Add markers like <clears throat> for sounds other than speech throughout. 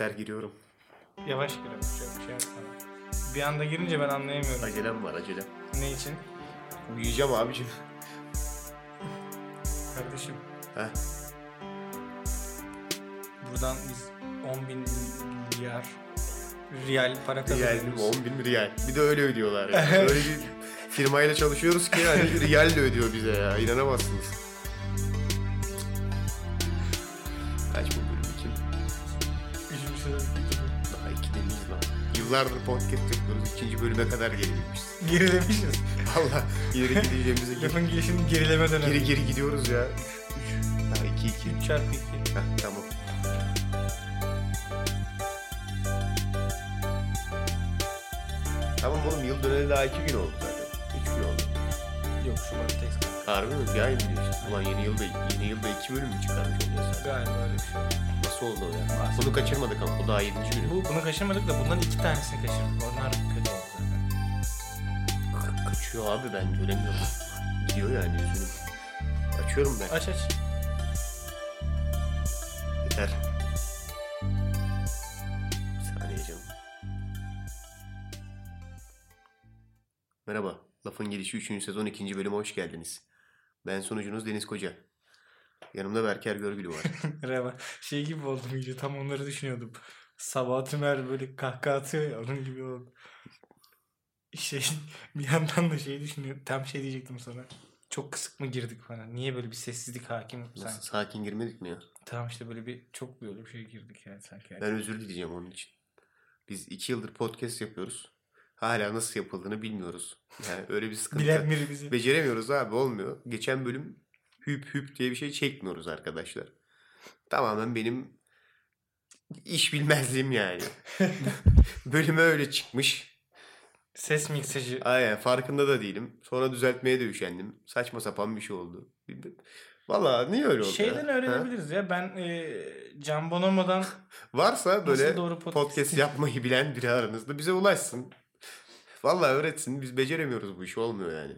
Yeter giriyorum. Yavaş giriyorum. Çok şey yapma. Bir anda girince ben anlayamıyorum. Acelem var acelem. Ne için? Uyuyacağım abicim. Kardeşim Heh. buradan biz 10 bin milyar riyal para Riyal kazanıyoruz. 10 bin riyal. Bir de öyle ödüyorlar ya. <laughs> öyle bir firmayla çalışıyoruz ki hani riyal de ödüyor bize ya. İnanamazsınız. Yıllardır podcast yapıyoruz. İkinci bölüme kadar gelebilmişiz. Gerilemişiz. Valla ileri <laughs> gideceğimize geri, Lafın gelişinin gerileme dönemi. geri geri gidiyoruz ya. Üç. Daha iki iki. 3 çarpı 2. Heh, tamam. Tamam oğlum yıl döneli daha iki gün oldu zaten. Üç gün oldu. Yok Şubat tek. Harbi mi? Bir ay mı diyor işte. Ulan yeni yılda, yeni yılda iki bölüm mü çıkarmış olacağız zaten? Galiba öyle bir şey. Nasıl oldu o ya? Bunu kaçırmadık ama bu daha yedinci günü. Bu, bunu kaçırmadık da bundan iki tanesini kaçırdık. Onlar kötü oldu zaten. Ka- kaçıyor abi ben göremiyorum. Gidiyor yani yüzünü. Açıyorum ben. Aç aç. Yeter. Bir saniye canım. Merhaba. Lafın Gelişi 3. sezon 2. bölüme hoş geldiniz. Ben sunucunuz Deniz Koca. Yanımda Berker Görgülü var. <laughs> Merhaba. Şey gibi oldum iyice tam onları düşünüyordum. Sabah Tümer böyle kahkaha atıyor ya onun gibi oldu. Şey <laughs> bir yandan da şey düşünüyorum. Tam şey diyecektim sana. Çok kısık mı girdik falan. Niye böyle bir sessizlik hakim Nasıl sanki? sakin girmedik mi ya? Tamam işte böyle bir çok böyle bir şey girdik yani sanki. Ben özür dileyeceğim onun için. Biz 2 yıldır podcast yapıyoruz. Hala nasıl yapıldığını bilmiyoruz. Yani öyle bir sıkıntı. Bilen biri bizi. Beceremiyoruz abi olmuyor. Geçen bölüm hüp hüp diye bir şey çekmiyoruz arkadaşlar. Tamamen benim iş bilmezliğim yani. <laughs> Bölüme öyle çıkmış. Ses miksajı. Aynen farkında da değilim. Sonra düzeltmeye de üşendim. Saçma sapan bir şey oldu. Valla niye öyle oldu? Şeyden ya? Ha? öğrenebiliriz ya. Ben e, Can Bonomo'dan <laughs> Varsa böyle doğru podcast- podcast yapmayı bilen biri aranızda bize ulaşsın. Valla öğretsin. Biz beceremiyoruz bu işi. Olmuyor yani.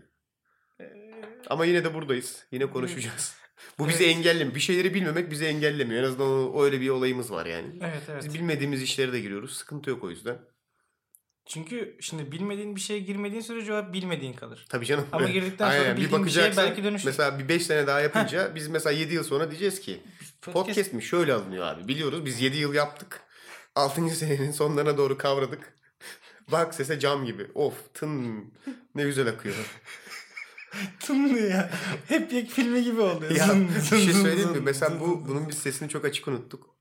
Ama yine de buradayız. Yine konuşacağız. Bu Evet. bizi engellemiyor. Bir şeyleri bilmemek bizi engellemiyor. En azından o, öyle bir olayımız var yani. evet evet. Biz bilmediğimiz işlere de giriyoruz. Sıkıntı yok o yüzden. Çünkü şimdi bilmediğin bir şeye girmediğin sürece o bilmediğin kalır. Tabii canım. Ama girdikten sonra Aynen, bildiğin bir şeye belki dönüşür. Mesela bir 5 sene daha yapınca biz mesela 7 yıl sonra diyeceğiz ki podcast, mi şöyle alınıyor abi. Biliyoruz biz 7 yıl yaptık. 6. senenin sonlarına doğru kavradık. Bak sese cam gibi. Of tın ne güzel akıyor. <laughs> Tınlıyor ya. Hep yek filmi gibi oluyor. ya Zın, bir şey söyleyeyim mi? Mesela bu bunun biz sesini çok açık unuttuk.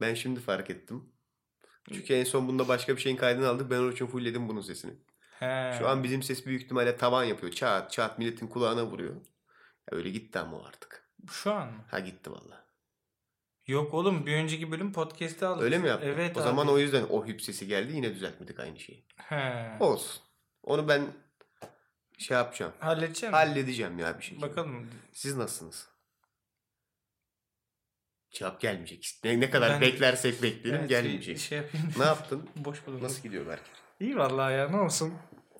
Ben şimdi fark ettim. Çünkü en son bunda başka bir şeyin kaydını aldık. Ben onun için fullledim bunun sesini. He. Şu an bizim ses büyük ihtimalle tavan yapıyor. Çat çat milletin kulağına vuruyor. Ya öyle gitti ama o artık. Şu an mı? Ha gitti valla. Yok oğlum bir önceki bölüm podcast'te aldık. Öyle mi yaptın? Evet o abi. zaman o yüzden o hüp sesi geldi yine düzeltmedik aynı şeyi. He. Olsun. Onu ben şey yapacağım. Halledeceğim. Halledeceğim ya bir şekilde. Bakalım. Siz nasılsınız? Cevap gelmeyecek. Ne, ne kadar Ben- beklersek bekleyelim Evet, gelmeyecek. Şey yapayım. Ne yaptın? <laughs> Boş bulundum. Nasıl gidiyor Berker? İyi vallahi ya ne olsun.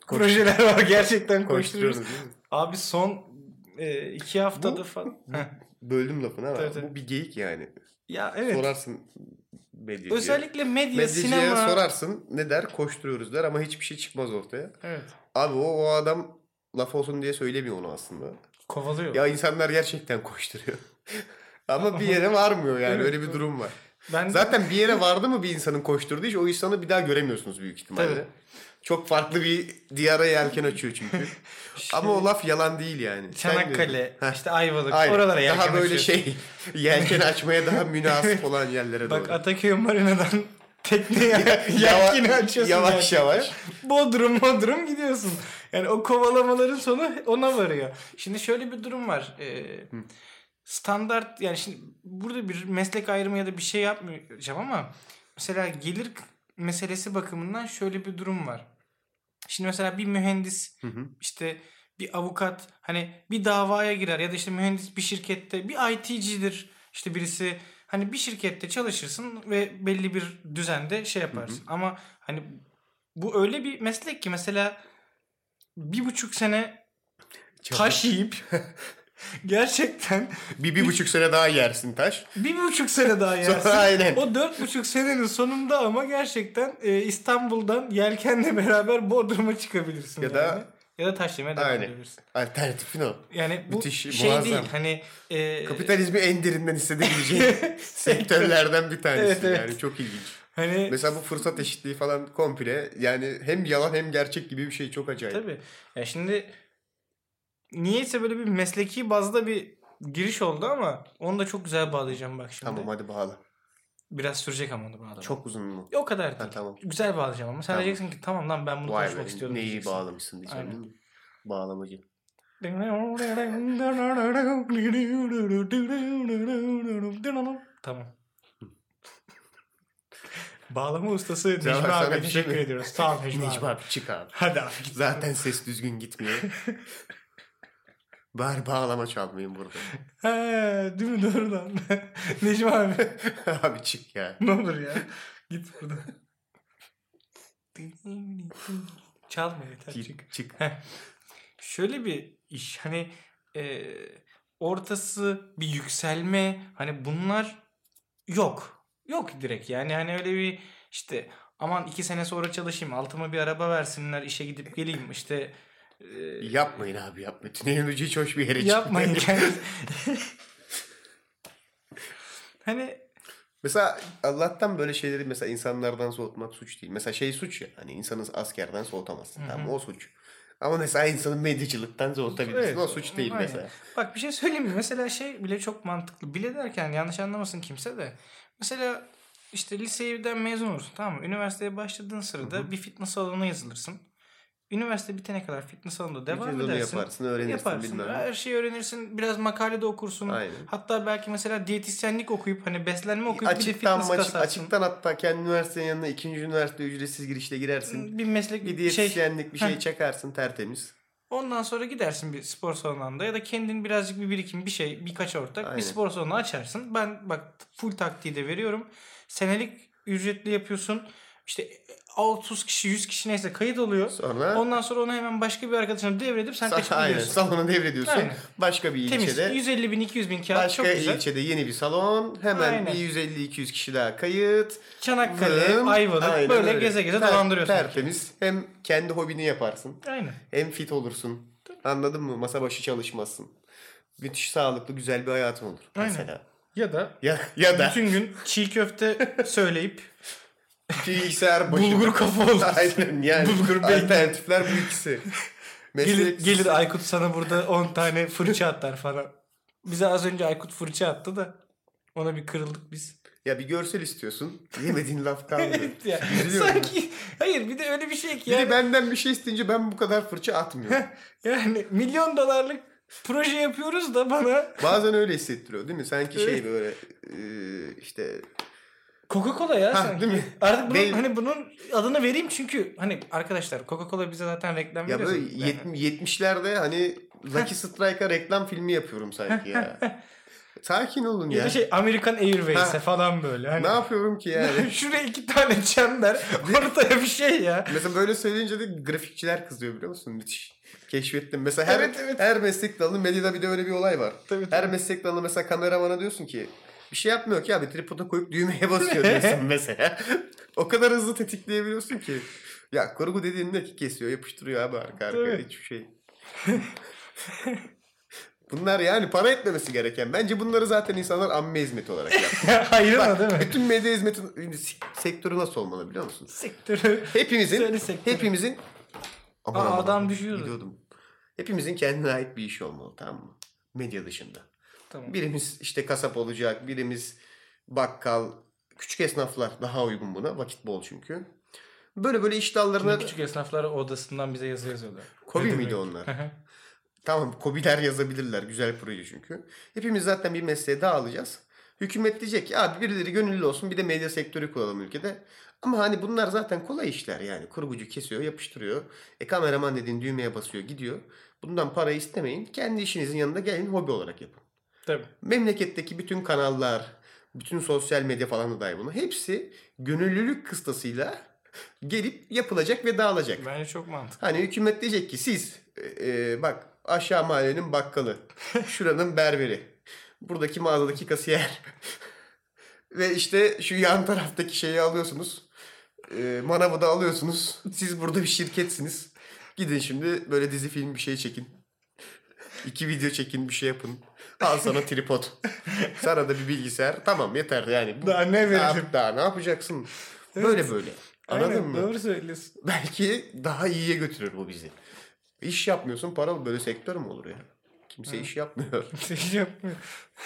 Projeler var gerçekten koşturuyoruz. Koşturuyorsunuz değil mi? Abi son e, iki haftada Bu- falan. Heh. Böldüm lafını ama Tabii, tabii. bu bir geyik yani. ya evet. Sorarsın medyacıya. Özellikle medya, Medyacıya sinema. sorarsın ne der? Koşturuyoruz der ama hiçbir şey çıkmaz ortaya. Evet. Abi o, o adam laf olsun diye söylemiyor onu aslında. Kovalıyor. Ya insanlar gerçekten koşturuyor. <laughs> ama bir yere <laughs> varmıyor yani öyle bir durum var. ben Zaten bir yere vardı mı bir insanın koşturduğu iş o insanı bir daha göremiyorsunuz büyük ihtimalle. Tabii. Çok farklı bir diyara yelken açıyor çünkü. <laughs> Ama o laf yalan değil yani. Sen Çanakkale. Heh, işte Ayvalık, aynen. oralara yelken Daha böyle açıyorsun. şey yelken açmaya daha münasip olan yerlere Bak doğru. Ataköy Marina'dan tekneye yelkeni açıyorsun. yavaş yani. yavaş. Bodrum Bodrum gidiyorsun. Yani o kovalamaların sonu ona varıyor. Şimdi şöyle bir durum var. Ee, standart yani şimdi burada bir meslek ayrımı ya da bir şey yapmayacağım ama mesela gelir meselesi bakımından şöyle bir durum var. Şimdi mesela bir mühendis Hı hı. işte bir avukat hani bir davaya girer ya da işte mühendis bir şirkette bir IT'cidir işte birisi hani bir şirkette çalışırsın ve belli bir düzende şey yaparsın. Ama hani bu öyle bir meslek ki mesela bir buçuk sene Çok- taş yiyip <laughs> Gerçekten Bir, bir buçuk sene daha yersin taş. bir buçuk sene daha <laughs> yersin. Sonra aynen. O dört buçuk senenin sonunda ama gerçekten e, İstanbul'dan yelkenle <laughs> beraber Bodrum'a çıkabilirsin. Ya yani. da- ya da taşlamaya devam Aynen. edebilirsin. Alternatifin o. Yani bu Müthiş, şey muazzam. değil hani e, Kapitalizmi en derinden hissedebileceğin sektörlerden bir tanesi. Evet, evet. Yani çok ilginç. Hani Mesela bu fırsat eşitliği falan komple yani hem yalan hem gerçek gibi bir şey çok acayip. tabii. Ya şimdi niyeyse böyle bir mesleki bazda bir giriş oldu ama onu da çok güzel bağlayacağım bak şimdi. Tamam hadi bağla. Biraz sürecek ama onu bağlamak. Çok uzun mu? O kadar değil. Ha, tamam. Güzel bağlayacağım ama sen Tamam. diyeceksin ki tamam lan ben bunu Vay konuşmak be istiyorum. neyi diyeceksin. bağlamışsın diyeceğim Aynen. değil mi? Bağlamacı. <laughs> <laughs> Tamam. Bağlama ustası Necmi abi şey teşekkür mi? ediyoruz. Sağ ol Necmi, Necmi abi. abi çık abi. Hadi abi git. Zaten ses düzgün gitmiyor. Bari bağlama çalmayayım burada. He, değil mi doğru lan. <laughs> Necmi abi <laughs> abi çık ya. ne olur ya. Git buradan. Çalma yeter çık. Çık çık. Şöyle bir iş hani e, ortası bir yükselme hani bunlar yok. Yok direkt yani hani öyle bir işte aman iki sene sonra çalışayım altıma bir araba versinler işe gidip geleyim işte e, Yapmayın abi yapmayın. Tünelin ucu hiç hoş bir yere yapmayın kendiniz. <laughs> hani Mesela Allah'tan böyle şeyleri mesela insanlardan soğutmak suç değil. Mesela şey suç ya. Hani insanı askerden soğutamazsın. Hı hı. Tamam o suç. Ama mesela insanı medyacılıktan soğutabilirsin. Evet, o suç değil aynen. mesela. Bak bir şey söyleyeyim mi? Mesela şey bile çok mantıklı. Bile derken yanlış anlamasın kimse de. Mesela işte liseden mezun olursun tamam mı? Üniversiteye başladığın sırada Hı hı. bir fitness salonuna yazılırsın. Üniversite bitene kadar fitness salonunda devam Bütün edersin. yaparsın, öğrenirsin yaparsın. bilmem. Her şeyi öğrenirsin. Biraz makale de okursun. Aynen. Hatta belki mesela diyetisyenlik okuyup hani beslenme okuyup bir de Açıktan fitness maçık, kasarsın. açıktan hatta kendi üniversitenin yanına ikinci üniversite ücretsiz girişle girersin. bir meslek Bir şey. diyetisyenlik bir şey Heh. çakarsın tertemiz. Ondan sonra gidersin bir spor salonunda ya da kendin birazcık bir birikim bir şey birkaç ortak Aynen. bir spor salonu açarsın. Ben bak full taktiği de veriyorum. Senelik ücretli yapıyorsun. İşte 30 kişi 100 kişi neyse kayıt oluyor. Sonra Ondan sonra onu hemen başka bir arkadaşına devredip sen aynen, gidiyorsun. salonu devrediyorsun. Aynen. Başka bir Temiz. ilçede 150 bin 200 bin kağıt başka çok güzel. ilçede yeni bir salon. Hemen Aynen. bir 150-200 kişi daha kayıt. Çanakkale, Vın. Ayvalık Aynen böyle öyle. geze geze Ter- dolandırıyorsun. Tertemiz. Hem kendi hobini yaparsın. Aynen. Hem fit olursun. Anladın mı? Masa başı çalışmazsın. Müthiş sağlıklı güzel bir hayatın olur. Aynen. Mesela. Ya da Ya, ya da bütün gün çiğ köfte <laughs> söyleyip bilgisayar başında. bulgur kafa olur. <laughs> Aynen yani. Bulgur. Alternatifler bu ikisi. Gelir, Meslek- gelir Aykut sana burada 10 tane fırça atar falan. Bize az önce Aykut fırça attı da ona bir kırıldık biz. Ya bir görsel istiyorsun. Yemediğin laf kalmıyor. <laughs> Evet ya. Üzülüyorum Sanki hayır bir de öyle bir şey ki Biri yani, benden bir şey isteyince ben bu kadar fırça atmıyorum. yani milyon dolarlık proje yapıyoruz da bana Bazen öyle hissettiriyor değil mi? Sanki şey böyle e, işte Coca-Cola ya Ha, sanki. değil mi? Artık bunun, hani bunun adını vereyim çünkü hani arkadaşlar Coca-Cola bize zaten reklam ya veriyor. böyle yetmi- 70'lerde hani Lucky Strike'a reklam filmi yapıyorum sanki ya. Sakin olun ya ya. da şey American Airways'e falan böyle. Hani Ne yapıyorum ki yani? <laughs> Şuraya iki tane çember ortaya bir şey ya. Mesela böyle söyleyince de grafikçiler kızıyor biliyor musun? Müthiş. Keşfettim. Mesela her, Evet, evet. her meslek dalının medyada bir de öyle bir olay var. Tabii, Her tabii. meslek dalında mesela kameramana diyorsun ki bir şey yapmıyor ki abi tripoda koyup düğmeye basıyor <laughs> diyorsun mesela. o kadar hızlı tetikleyebiliyorsun ki. Ya kurgu dediğinde ki kesiyor yapıştırıyor abi arka arkaya hiçbir şey. Bunlar yani para etmemesi gereken. Bence bunları zaten insanlar amme hizmeti olarak yapıyor. <laughs> Hayır ama değil mi? bütün medya hizmeti sektörü nasıl olmalı biliyor musun? Sektörü. Hepimizin Söyle sektörü. hepimizin Aman Aa, aman, adam düşüyordu. Gidiyordum. Hepimizin kendine ait bir işi olmalı tamam mı? Medya dışında. Tamam. Birimiz işte kasap olacak, birimiz bakkal, küçük esnaflar daha uygun buna. Vakit bol çünkü. Böyle böyle iş dallarına... Şimdi küçük esnaflar odasından bize yazı yazıyorlar. Kobi miydi onlar? Tamam Kobiler yazabilirler. Güzel proje çünkü. Hepimiz zaten bir mesleğe dağılacağız. Hükümet diyecek ki abi birileri gönüllü olsun bir de medya sektörü kuralım ülkede. Ama hani bunlar zaten kolay işler yani. Kurgucu kesiyor, yapıştırıyor. E kameraman dediğin düğmeye basıyor, gidiyor. Bundan para istemeyin. Kendi işinizin yanında gelin hobi olarak yapın. Tabii. Memleketteki bütün kanallar, bütün sosyal medya falan da dahil buna. Hepsi gönüllülük kıstasıyla gelip yapılacak ve dağılacak. Bence çok mantıklı. Hani hükümet diyecek ki siz e, e, bak aşağı mahallenin bakkalı. <laughs> Şuranın berberi. Buradaki mağazadaki kasiyer. <laughs> Ve işte şu yan taraftaki şeyi alıyorsunuz. E, manavı da alıyorsunuz. Siz burada bir şirketsiniz. Gidin şimdi böyle dizi film bir şey çekin. İki video çekin bir şey yapın. Al sana tripod. Sana da bir bilgisayar. Tamam yeter yani. Bu- Daha ne verelim? Daha ne yapacaksın? Böyle böyle. Anladın Aynen, mı? Doğru söylüyorsun. Belki daha iyiye götürür bu bizi. İş yapmıyorsun paralı böyle sektör mü olur ya? Kimse iş yapmıyor. Kimse şey yapmıyor.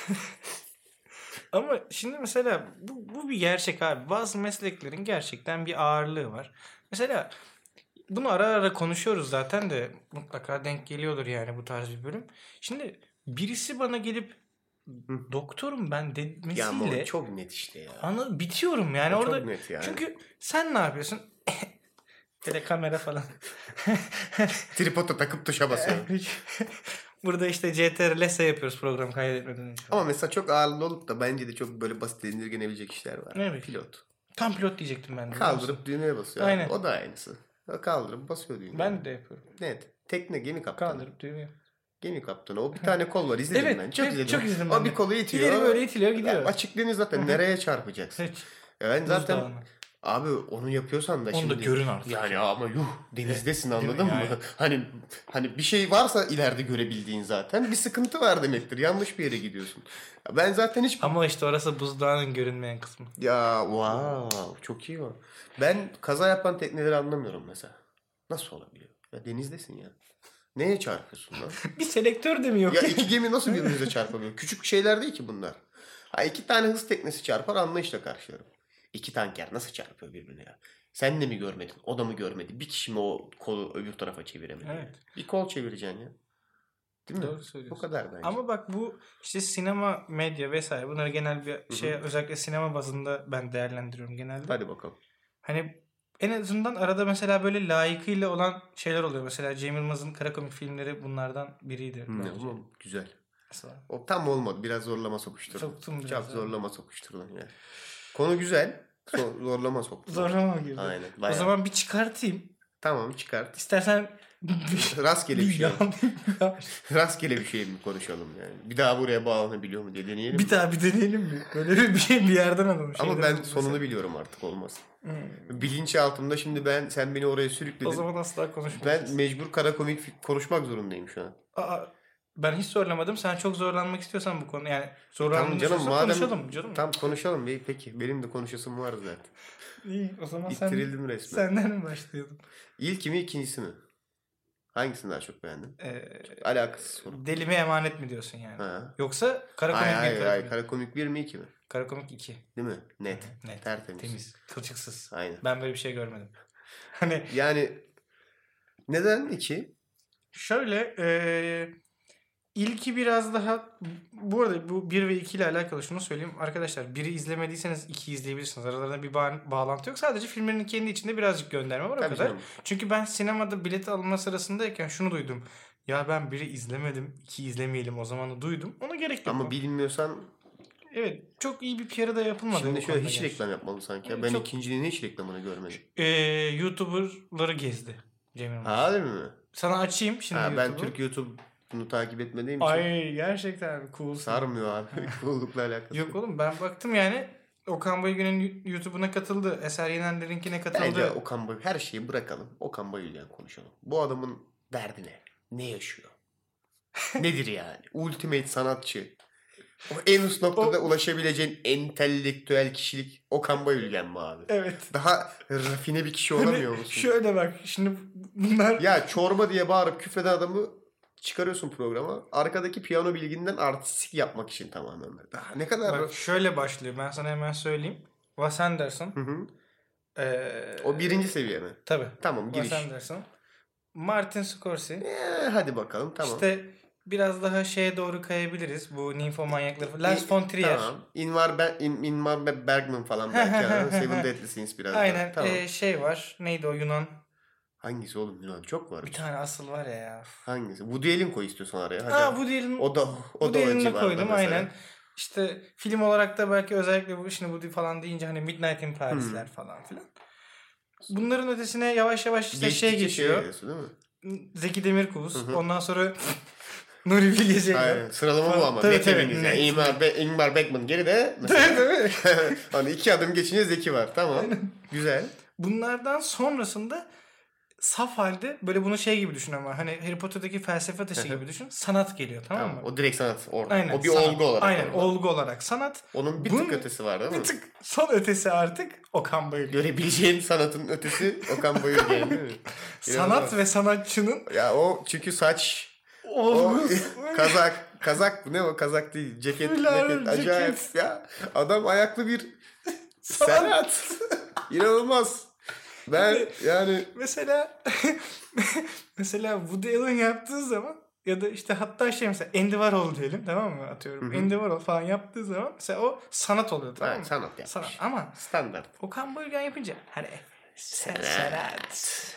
<laughs> Ama şimdi mesela bu, bu bir gerçek abi. Bazı mesleklerin gerçekten bir ağırlığı var. Mesela bunu ara ara konuşuyoruz zaten de mutlaka denk geliyordur yani bu tarz bir bölüm. Şimdi birisi bana gelip doktorum ben ya demesiyle çok net işte ya. anı bitiyorum yani O orada. çok net yani. Çünkü sen ne yapıyorsun? <laughs> Tele kamera falan. <laughs> Tripoda takıp tuşa basıyor. <laughs> Burada işte CTRL S yapıyoruz program kaydetmeden önce. ama mesela çok ağırlı olup da bence de çok böyle basit indirgenebilecek işler var. Evet. Pilot. Tam pilot diyecektim ben de. Kaldırıp düğmeye basıyor. Aynen. O da aynısı. Kaldırıp basıyor düğmeye. Ben de yapıyorum. Net. Tekne gemi kaptanı. Kaldırıp düğmeye. Gemi kaptanı. O bir tane kol var. İzledim Evet, ben. Çok evet, izledim. çok izledim O bir kolu itiyor. İleri böyle itiliyor gidiyor. Ya Açıklığını zaten nereye çarpacaksın? Hiç. Ya ben zaten. Abi onu yapıyorsan da Onu şimdi da görün artık. Yani ama yuh denizdesin mi? anladın mı? Yani. <laughs> Hani hani bir şey varsa ileride görebildiğin zaten bir sıkıntı var demektir. Yanlış bir yere gidiyorsun. Ben zaten hiç Ama işte orası buzdağının görünmeyen kısmı. ya wow çok iyi o. Ben kaza yapan tekneleri anlamıyorum mesela. Nasıl olabiliyor? Ya denizdesin ya. Neye çarpıyorsun lan? <laughs> Bir selektör de mi yok? ya iki gemi nasıl birbirinize çarpabiliyor? Küçük şeyler değil ki bunlar. Ha iki tane hız teknesi çarpar anlayışla karşılarım. İki tanker nasıl çarpıyor birbirine ya? Sen de mi görmedin? O da mı görmedi? Bir kişi mi o kolu öbür tarafa çeviremedi? Evet. Bir kol çevireceksin ya. Değil mi? Doğru Bu söylüyorsun. kadar bence. Ama bak bu işte sinema, medya vesaire bunları genel bir şey özellikle sinema bazında ben değerlendiriyorum genelde. Hadi bakalım. Hani en azından arada mesela böyle layıkıyla olan şeyler oluyor. Mesela Cem Yılmaz'ın kara komik filmleri bunlardan biriydi. Hmm, ama güzel. Mesela. O tam olmadı. Biraz zorlama sokuşturdun. Soktum biraz, Çok zorlama sokuşturdun yani. Konu güzel. So- <laughs> zorlama soktun. Zorlama girdi. Aynen. O Bayağı. zaman bir çıkartayım. Tamam çıkart. İstersen <laughs> Rastgele bir şey. <laughs> Rastgele bir şey mi konuşalım yani? Bir daha buraya bağlanabiliyor mu diye deneyelim. bir mi? daha bir deneyelim mi? Böyle bir bir şey bir yerden alalım. Ama ben sonunu mesela. biliyorum artık olmaz. Hmm. Bilinçaltımda şimdi ben sen beni oraya sürükledin. O zaman asla konuşmayacağız. Ben mecbur kara komik konuşmak zorundayım şu an. Aa, ben hiç zorlamadım. Sen çok zorlanmak istiyorsan bu konu yani zorlanmak Tamam canım madem konuşalım canım. Tam konuşalım. İyi, Peki benim de konuşasım var zaten. İyi o zaman sen, İttirildim resmen. senden mi başlayalım? İlki mi ikincisi mi? Hangisini daha çok beğendin? Ee, Alakasız soru. delime emanet mi diyorsun yani? Ha. Yoksa kara komik Hayır bir hayır kara hayır. komik. Kara komik bir mi iki mi? Kara komik 2. Değil mi? Net. Net. Tertemiz. Temiz. Kılçıksız. Aynen. Ben böyle bir şey görmedim. <laughs> Hani Yani neden iki? şöyle eee ilki biraz daha bu arada bu 1 ve 2 ile alakalı şunu söyleyeyim. Arkadaşlar biri izlemediyseniz 2 izleyebilirsiniz. Aralarında bir bağ- bağlantı yok. Sadece filmlerin kendi içinde birazcık gönderme var o Tabii kadar. canım. Çünkü ben sinemada bilet alma sırasındayken şunu duydum. Ya ben biri izlemedim, iki izlemeyelim o zamanı duydum. Ona gerek yok. Ama bilmiyorsan Evet, çok iyi bir PR'ı da yapılmadı. şimdi şöyle hiç gerçi. reklam yapmalı sanki. Evet, Ben çok- ikincinin hiç reklamını görmedim. Ee, YouTuber'ları gezdi Cem Yılmaz. Ha değil mi? Sana açayım şimdi Ha, ben YouTube'u. Türk YouTube'unu takip etmediğim için Ay gerçekten cool. sarmıyor abi. <laughs> <laughs> Cool'lukla alakası. Yok oğlum ben baktım yani Okan Bayülgen'in YouTube'una katıldı. Eser Yenenler'inkine katıldı. Bence Okan Bayülgen her şeyi bırakalım. Okan Bayülgen konuşalım. Bu adamın derdi ne? Ne yaşıyor? <laughs> Nedir yani? Ultimate sanatçı. O en üst noktada ulaşabileceğin entelektüel kişilik Okan Bayülgen mi abi? Evet. Daha rafine bir kişi olamıyor Hani musun? Şöyle bak şimdi bunlar Ya çorba diye bağırıp küfreden adamı çıkarıyorsun programa. Arkadaki piyano bilginden artistik yapmak için tamamen. Daha ne kadar... bak şöyle başlıyor. Ben sana hemen söyleyeyim. Wes Anderson. Hı hı. Ee, O birinci seviye mi? Tabii. Tamam giriş. Wes Anderson. Martin Scorsese. Ee, hadi bakalım tamam. İşte biraz daha şeye doğru kayabiliriz. Bu ninfomanyakları. Lars von Trier. Tamam. Invar, Be- In- Ingmar Be- Bergman falan belki. <laughs> Seven Deadly Sins biraz daha. Aynen. Tamam. ee, şey var. Neydi o Yunan? Hangisi oğlum Yunan? Çok var. Bir tane asıl var ya. Hangisi? Woody Allen koy istiyorsan araya. Hadi. Ha bu diyelim. o da o bu da civarda koydum aynen. İşte film olarak da belki özellikle bu şimdi bu falan deyince hani Midnight in Paris'ler falan filan. Bunların ötesine yavaş yavaş işte şey Geçtikçe geçiyor. değil mi? Zeki Demirkubuz. Hı hı. Ondan sonra <laughs> Nuri Bilge Ceylan. Sıralama bu ama. Tabii, tabii. Yani Ingmar, Be Ingmar Bergman geride. Değil mi? hani iki adım geçince Zeki var. Tamam. Güzel. Bunlardan sonrasında saf halde böyle bunu şey gibi düşün ama hani Harry Potter'daki felsefe taşı gibi düşün. Sanat geliyor tamam, Tamam. mı? O direkt sanat orada. Aynen. o bir sanat. olgu olarak. Aynen orada. olgu olarak sanat. Onun bir Bunun tık ötesi var değil mi? Bir tık son ötesi artık Okan Bayülgen. Görebileceğin sanatın ötesi Okan Bayülgen değil mi? <laughs> Sanat ve sanatçının Ya o çünkü saç, olgu. <laughs> kazak, kazak ne o kazak değil, ceket, Fular, ceket, acayip ya. Adam ayaklı bir <laughs> Sanat. sanat. İnanılmaz. Ben yani mesela <laughs> mesela Woody Allen yaptığı zaman ya da işte hatta şey mesela Andy Warhol diyelim tamam mı atıyorum. Hı hı. Andy Warhol falan yaptığı zaman mesela o sanat oluyor tamam mı? sanat yapmış. Sanat. Ama Standart. Okan Bayülgen yapınca hani sanat. sanat.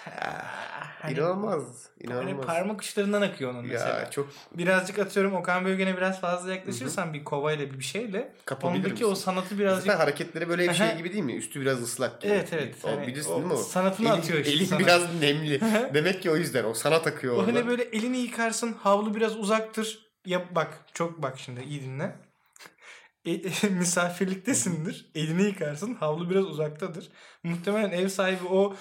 Hani, İnanılmaz. hani İnanılmaz. parmak uçlarından akıyor onun mesela. ya çok Birazcık atıyorum Okan Bölgen'e biraz fazla yaklaşırsan bir kovayla bir şeyle Kapabilir ondaki o misin? sanatı birazcık Zaten hareketleri böyle bir şey gibi değil mi? Üstü biraz ıslak gibi. Evet, evet. O Hani bilirsin o değil mi o? sanatını Elin- atıyor işte Elin sana. biraz nemli. Demek ki o yüzden o sanat akıyor o hani böyle elini yıkarsın havlu biraz uzaktır. Yap bak çok bak şimdi iyi dinle. E, <laughs> misafirliktesindir. Elini yıkarsın. Havlu biraz uzaktadır. Muhtemelen ev sahibi o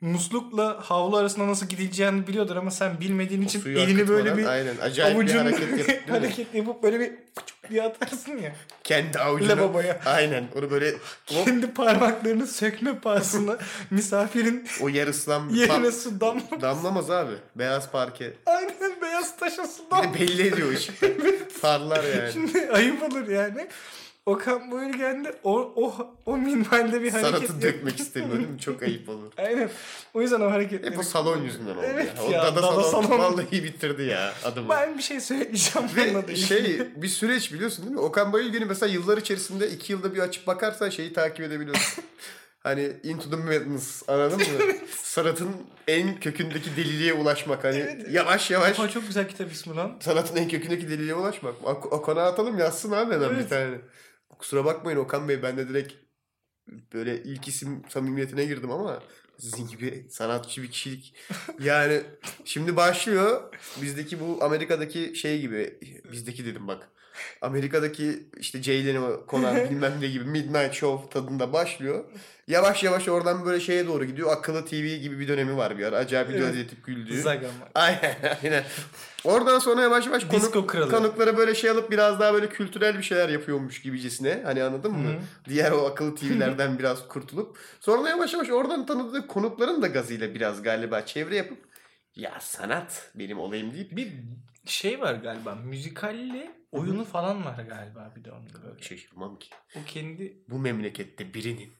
muslukla havlu arasında nasıl gidileceğini biliyordur ama sen bilmediğin için elini böyle bir aynen acayip avucun bir hareket <laughs> yapıp hareket yapıp böyle bir diye atarsın ya. <laughs> Kendi avucunu. Lavaboya. Aynen. Onu böyle <laughs> Kendi parmaklarını sökme pahasına misafirin o yer ıslan. yerine su damla. Damlamaz abi. Beyaz parke. Aynen beyaz taşa su Bir damla. de belli ediyor ışıkta. Parlar yani. Şimdi ayıp olur yani. Okan Bayülgen de o, o, o minvalde bir hareket Sanatı dökmek istemiyor değil mi? Çok ayıp olur. <laughs> Aynen. O yüzden o hareket. Hep o salon yüzünden oldu Evet ya. O ya, dada, dada salon, salon. vallahi bitirdi ya adamı. Ben bir şey söyleyeceğim. Ve şey <laughs> bir süreç biliyorsun değil mi? Okan Bayülgen'i mesela yıllar içerisinde iki yılda bir açıp bakarsan şeyi takip edebiliyorsun. <laughs> hani Into the Madness anladın mı? Sanatın en kökündeki deliliğe ulaşmak. Hani Evet. yavaş yavaş çok güzel kitap ismi lan. sanatın en kökündeki deliliğe ulaşmak. Okan'a atalım yazsın abi adam bir Evet. tane. Kusura bakmayın Okan Bey ben de direkt böyle ilk isim samimiyetine girdim ama sizin gibi sanatçı bir kişilik. <laughs> Yani şimdi başlıyor bizdeki bu Amerika'daki şey gibi bizdeki dedim bak. Amerika'daki işte Jay Leno, Conan <laughs> bilmem ne gibi Midnight Show tadında başlıyor. Yavaş yavaş oradan böyle şeye doğru gidiyor. Akıllı TV gibi bir dönemi var bir ara. Acayip Evet. evet. edip güldüğü. Zagan <laughs> var. Aynen aynen. Oradan sonra yavaş yavaş konuk, konuklara böyle şey alıp biraz daha böyle kültürel bir şeyler yapıyormuş gibicesine. Hani anladın mı? Hı. Diğer o akıllı <laughs> TV'lerden biraz kurtulup. Sonra yavaş yavaş oradan tanıdığı konukların da gazıyla biraz galiba çevre yapıp ya sanat benim olayım deyip Bir şey var galiba. Müzikalli oyunu falan var galiba bir de onda böyle. şaşırmam ki. O kendi Bu memlekette birinin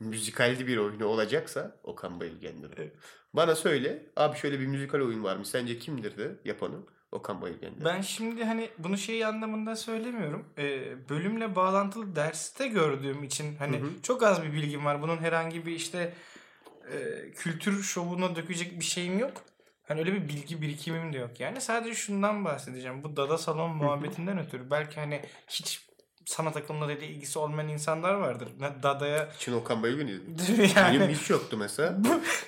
müzikalli bir oyunu olacaksa Okan Bayülgen'dir. Evet. Bana söyle abi şöyle bir müzikal oyun varmış sence kimdir de yapanı? Okan Bayülgen'dir. Ben şimdi hani bunu şey anlamında söylemiyorum. Ee, bölümle bağlantılı derste gördüğüm için hani Hı hı. çok az bir bilgim var. Bunun herhangi bir işte e, kültür şovuna dökecek bir şeyim yok. Hani öyle bir bilgi birikimim de yok. Yani sadece şundan bahsedeceğim. Bu dada salon muhabbetinden ötürü belki hani hiç sanat akımına dediği ilgisi olmayan insanlar vardır. Ne Dada'ya için Okan Bayülgen izledim. yani Benim hiç yoktu mesela.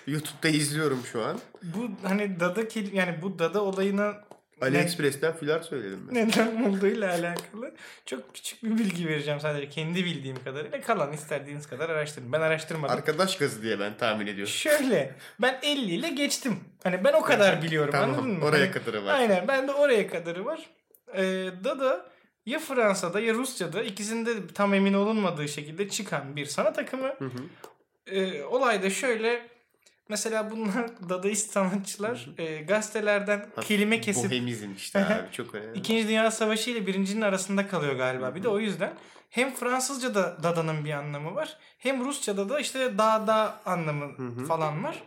YouTube'da izliyorum şu an. bu hani dada yani bu dada olayına AliExpress'ten filar söyledim mesela. neden olduğuyla alakalı çok küçük bir bilgi vereceğim sadece kendi bildiğim kadarıyla kalan istediğiniz kadar araştırın. Ben araştırmadım. Arkadaş gazı diye ben tahmin ediyorum. Şöyle ben 50 ile geçtim. Hani ben o kadar <laughs> biliyorum anladın Tamam mı? oraya Hani- kadarı var. Aynen ben de oraya kadarı var. Ee, Dada ya Fransa'da ya Rusya'da ikisinde tam emin olunmadığı şekilde çıkan bir sanat akımı. Hı hı. Ee, olay da şöyle mesela bunlar <laughs> dadaist sanatçılar e, gazetelerden kelime kesip Bohemizm işte abi çok önemli. İkinci Dünya Savaşı ile birincinin arasında kalıyor galiba. Bir de o yüzden hem Fransızca'da dadanın bir anlamı var. Hem Rusça'da da işte dağda anlamı falan var.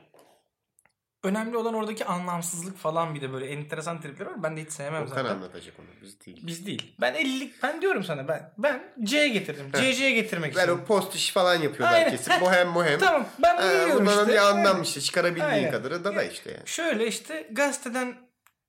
Önemli olan oradaki anlamsızlık falan bir de böyle enteresan tripler var. Ben de hiç sevmem Okan zaten. anlatacak onu biz değil. Biz değil. Ben 50'lik ben diyorum sana ben ben C'ye getirdim. CC'ye getirmek Ver istiyorum. o post iş falan yapıyorlar Aynen. kesin. Bohem bohem. <laughs> Tamam ben Ha, bundan işte. bir anlam işte çıkarabildiğin Aynen. kadarı da da işte yani. Şöyle işte gazeteden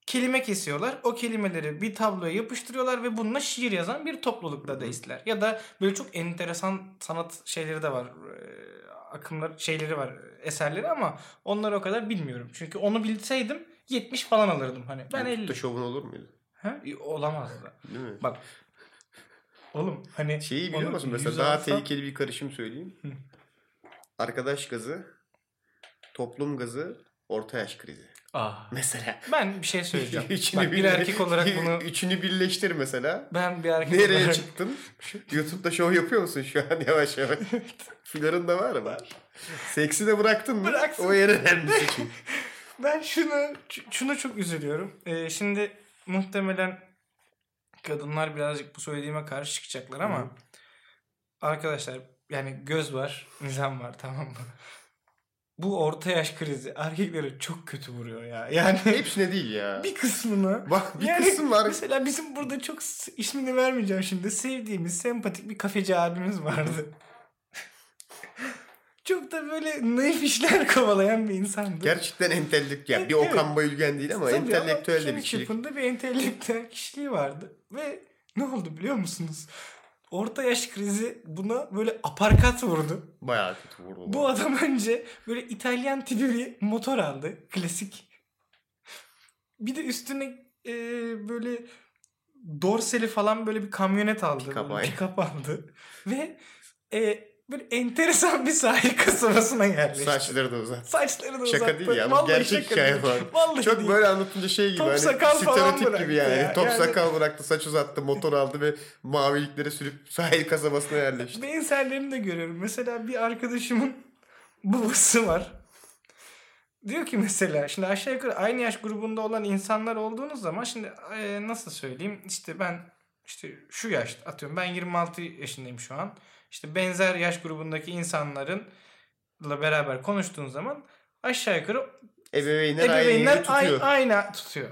kelime kesiyorlar. O kelimeleri bir tabloya yapıştırıyorlar ve bununla şiir yazan bir toplulukta deistler. Ya da böyle çok enteresan sanat şeyleri de var. Ee, akımlar şeyleri var, eserleri ama onları o kadar bilmiyorum. Çünkü onu bilseydim 70 falan alırdım hani. Ben YouTube'da 50. şovun olur muydu? Ha? E, Olamazdı. Değil mi? Bak. Oğlum hani Şeyi biliyor musun? Mesela 100 daha alsam- tehlikeli bir karışım söyleyeyim. Hı. Arkadaş gazı, toplum gazı, orta yaş krizi. Ah. Mesela. Ben bir şey söyleyeceğim. <laughs> Üçünü Bak, bir erkek olarak <laughs> bunu Üçünü birleştir mesela. ben bir erkek Nereye olarak çıktın? <laughs> YouTube'da şov yapıyor musun şu an yavaş yavaş? Flörün de var mı? Seksi de bıraktın mı? Bıraksın. O yer önemlisi çünkü. Ben şunu şuna çok üzülüyorum. Ee, şimdi muhtemelen kadınlar birazcık bu söylediğime karşı çıkacaklar ama Hı. arkadaşlar yani göz var, nizam var tamam mı? Bu orta yaş krizi erkekleri çok kötü vuruyor ya. Yani <laughs> Hepsine değil ya. bir kısmını Bak bir yani kısım var. Mesela bizim burada çok ismini vermeyeceğim şimdi. Sevdiğimiz sempatik bir kafeci abimiz vardı. <laughs> çok da böyle naif işler kovalayan bir insandı. Gerçekten entelektüel. Yani bir Evet. Okan Bayülgen değil ama Tabii entelektüel de kendi bir kişilik. bir entelektüel kişiliği vardı. Ve ne oldu biliyor musunuz? Orta yaş krizi buna böyle aparkat vurdu. Bayağı kötü vurdu. Bu adam önce böyle İtalyan tipi bir motor aldı. Klasik. Bir de üstüne e, böyle dorseli falan böyle bir kamyonet aldı. Pick-up aldı. Ve e, böyle enteresan bir sahil <laughs> kasabasına yerleşti. Saçları da uzat. Saçları da Şaka uzattı. değil ya, Vallahi gerçek şaka hikaye bu. Vallahi Çok değil. böyle anlatınca şey gibi Top hani sakal falan stereotip gibi yani. ya. Top Yani- sakal bıraktı, saç uzattı, motor aldı ve maviliklere sürüp sahil kasabasına yerleşti. Benzerlerini de görüyorum. Mesela bir arkadaşımın <laughs> babası var. Diyor ki mesela şimdi aşağı yukarı aynı yaş grubunda olan insanlar olduğunuz zaman şimdi e, nasıl söyleyeyim işte ben işte şu yaş atıyorum ben 26 yaşındayım şu an. İşte benzer yaş grubundaki insanların beraber konuştuğun zaman aşağı yukarı Ebeveynler, aynı ebeveynler yeri tutuyor. aynı, aynı tutuyor.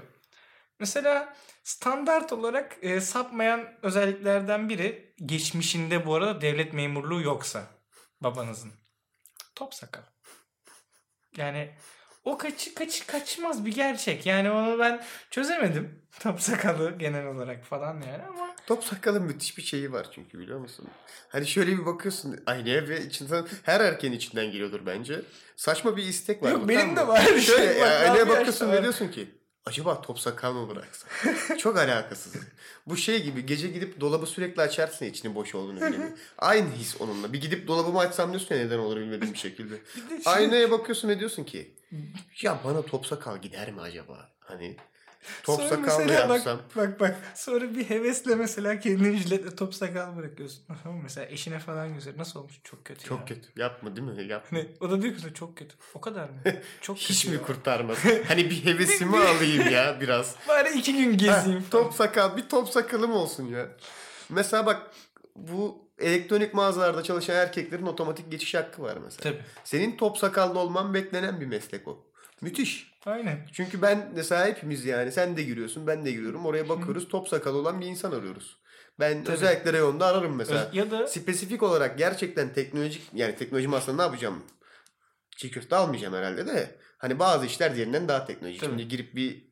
Mesela standart olarak e, sapmayan özelliklerden biri geçmişinde bu arada devlet memurluğu yoksa babanızın top sakal. Yani o kaç, kaç kaçmaz bir gerçek. Yani onu ben çözemedim. <laughs> Top sakalı genel olarak falan yani ama Top sakalın müthiş bir şeyi var çünkü biliyor musun? Hani şöyle bir bakıyorsun aynaya ve içinden her erkeğin içinden geliyordur bence. Saçma bir istek var. Yok, benim de var <laughs> Şöyle şey. Daha aynaya bakıyorsun ve var. diyorsun ki acaba top sakal mı bıraksam? <laughs> Çok alakasız. Bu şey gibi gece gidip dolabı sürekli açarsın ya içinin boş olduğunu bile. Aynı his onunla. Bir gidip dolabımı açsam diyorsun ya neden olur bilmediğim bir şekilde. şimdi- Aynaya bakıyorsun ve diyorsun ki ya bana top sakal gider mi acaba? Hani top Sonra sakal mı yapsam? Bak, bak bak sonra bir hevesle mesela kendini jiletle top sakal bırakıyorsun. <laughs> Mesela eşine falan göster. Nasıl olmuş? Çok kötü ya. Çok kötü. Yapma değil mi? Yapma. Hani o da diyor ki çok kötü. O kadar mı? <laughs> Çok Hiç kötü mi ya. kurtarmaz? <laughs> hani bir hevesimi alayım ya biraz. Bari iki gün gezeyim. Ha, top sakal, bir top sakalım olsun ya. Mesela bak bu elektronik mağazalarda çalışan erkeklerin otomatik geçiş hakkı var mesela. Tabii. Senin top sakallı olman beklenen bir meslek o. Müthiş. Aynen. Çünkü ben mesela hepimiz yani sen de giriyorsun ben de giriyorum. Oraya bakıyoruz top sakal olan bir insan arıyoruz. Ben Tabii. özellikle reyonda ararım mesela. Öz- ya da Spesifik olarak gerçekten teknolojik yani teknoloji masasında ne yapacağım? Çiğ köfte almayacağım herhalde de. Hani bazı işler diğerinden daha teknolojik. Tabii. Şimdi girip bir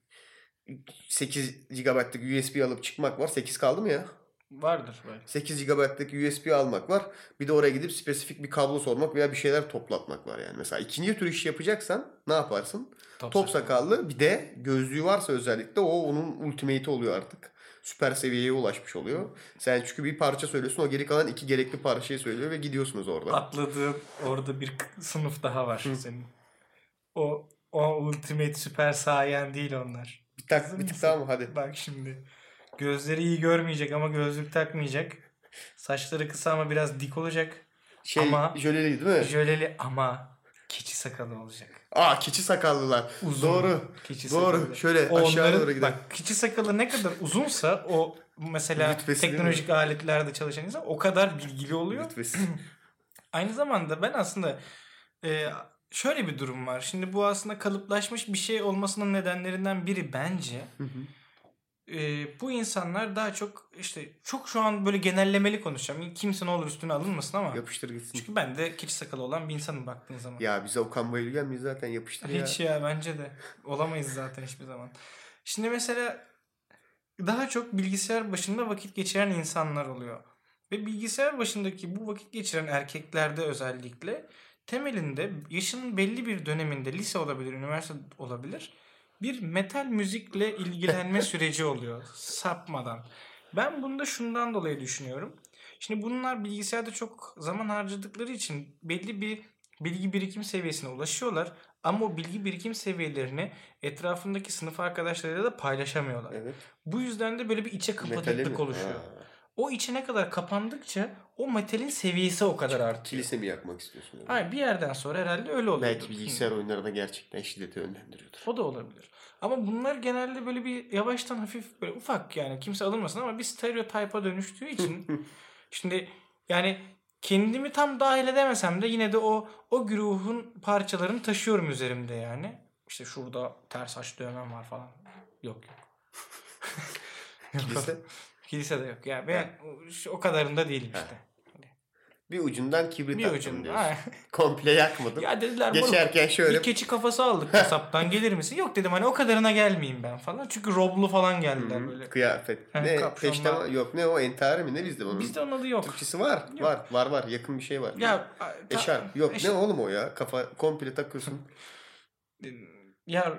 8 GB'lık USB alıp çıkmak var. 8 kaldı mı ya? Vardır böyle. 8 GB'lık USB almak var. Bir de oraya gidip spesifik bir kablo sormak veya bir şeyler toplatmak var yani. Mesela ikinci tür iş yapacaksan ne yaparsın? Top sakallı bir de gözlüğü varsa özellikle o onun ultimate'i oluyor artık. Süper seviyeye ulaşmış oluyor. Sen çünkü bir parça söylüyorsun o geri kalan iki gerekli parçayı söylüyor ve gidiyorsunuz orada. Atladığın orada bir sınıf daha var senin. O o ultimate süper sayen değil onlar. Bir tak bir tık daha mı hadi. Bak şimdi. Gözleri iyi görmeyecek ama gözlük takmayacak. Saçları kısa ama biraz dik olacak. Şey Ama- jöleli değil mi? Jöleli ama keçi sakalı olacak. Aa keçi sakallılar. Uzun. Doğru. Keçi Doğru. sakalı. Şöyle O aşağı onların- doğru gidelim. Bak keçi sakalı ne kadar uzunsa o mesela mi? teknolojik aletlerde çalışan insan o kadar bilgili oluyor. Lütfesi. <clears throat> Aynı zamanda ben aslında e, şöyle bir durum var. Şimdi bu aslında kalıplaşmış bir şey olmasının nedenlerinden biri bence Hı hı. E, bu insanlar daha çok işte çok şu an böyle genellemeli konuşacağım. Kimse ne olur üstüne alınmasın ama. Yapıştır gitsin. Çünkü ben de keçi sakalı olan bir insanım baktığın zaman. Ya bize Okan Bayülgen miyiz zaten yapıştır ya. Hiç ya bence de. Olamayız zaten hiçbir zaman. Şimdi mesela daha çok bilgisayar başında vakit geçiren insanlar oluyor. Ve bilgisayar başındaki bu vakit geçiren erkeklerde özellikle temelinde yaşının belli bir döneminde lise olabilir, üniversite olabilir. Bir metal müzikle ilgilenme <laughs> süreci oluyor sapmadan. Ben bunu da şundan dolayı düşünüyorum. Şimdi bunlar bilgisayarda çok zaman harcadıkları için belli bir bilgi birikim seviyesine ulaşıyorlar. Ama o bilgi birikim seviyelerini etrafındaki sınıf arkadaşlarıyla da paylaşamıyorlar. Evet. Bu yüzden de böyle bir içe kapatıklık oluşuyor. Ha. O içe ne kadar kapandıkça o metalin seviyesi o kadar artıyor. Kilise mi yakmak istiyorsun? yani? Hayır bir yerden sonra herhalde öyle oluyor. Belki bilgisayar oyunlarına gerçekten şiddeti yönlendiriyordur. O da olabilir. Ama bunlar genelde böyle bir yavaştan hafif böyle ufak yani kimse alınmasın ama bir stereotipa dönüştüğü için <laughs> şimdi yani kendimi tam dahil edemesem de yine de o o güruhun parçalarını taşıyorum üzerimde yani. İşte şurada ters saç dövmem var falan. Yok yok. Kilise <laughs> Kilise de yok. Yani ben o- kadarında değilim işte. bir ucundan kibrit Bir attım ucun. diyorsun. Ha. <laughs> Komple yakmadım. Ya dediler moruk, Geçerken şöyle bir keçi kafası aldık kasaptan <laughs> gelir misin? Yok dedim hani o kadarına gelmeyeyim ben falan. Çünkü roblu falan geldiler Hı, böyle. kıyafet. Ne kapşonlar. yok ne o entari mi ne bizde onun? Bizde onun adı yok. Türkçesi var. Var var var yakın bir şey var. Ya ta- Eşarp. Yok eşarp- ne oğlum o ya? Kafa komple takıyorsun. <laughs> Ya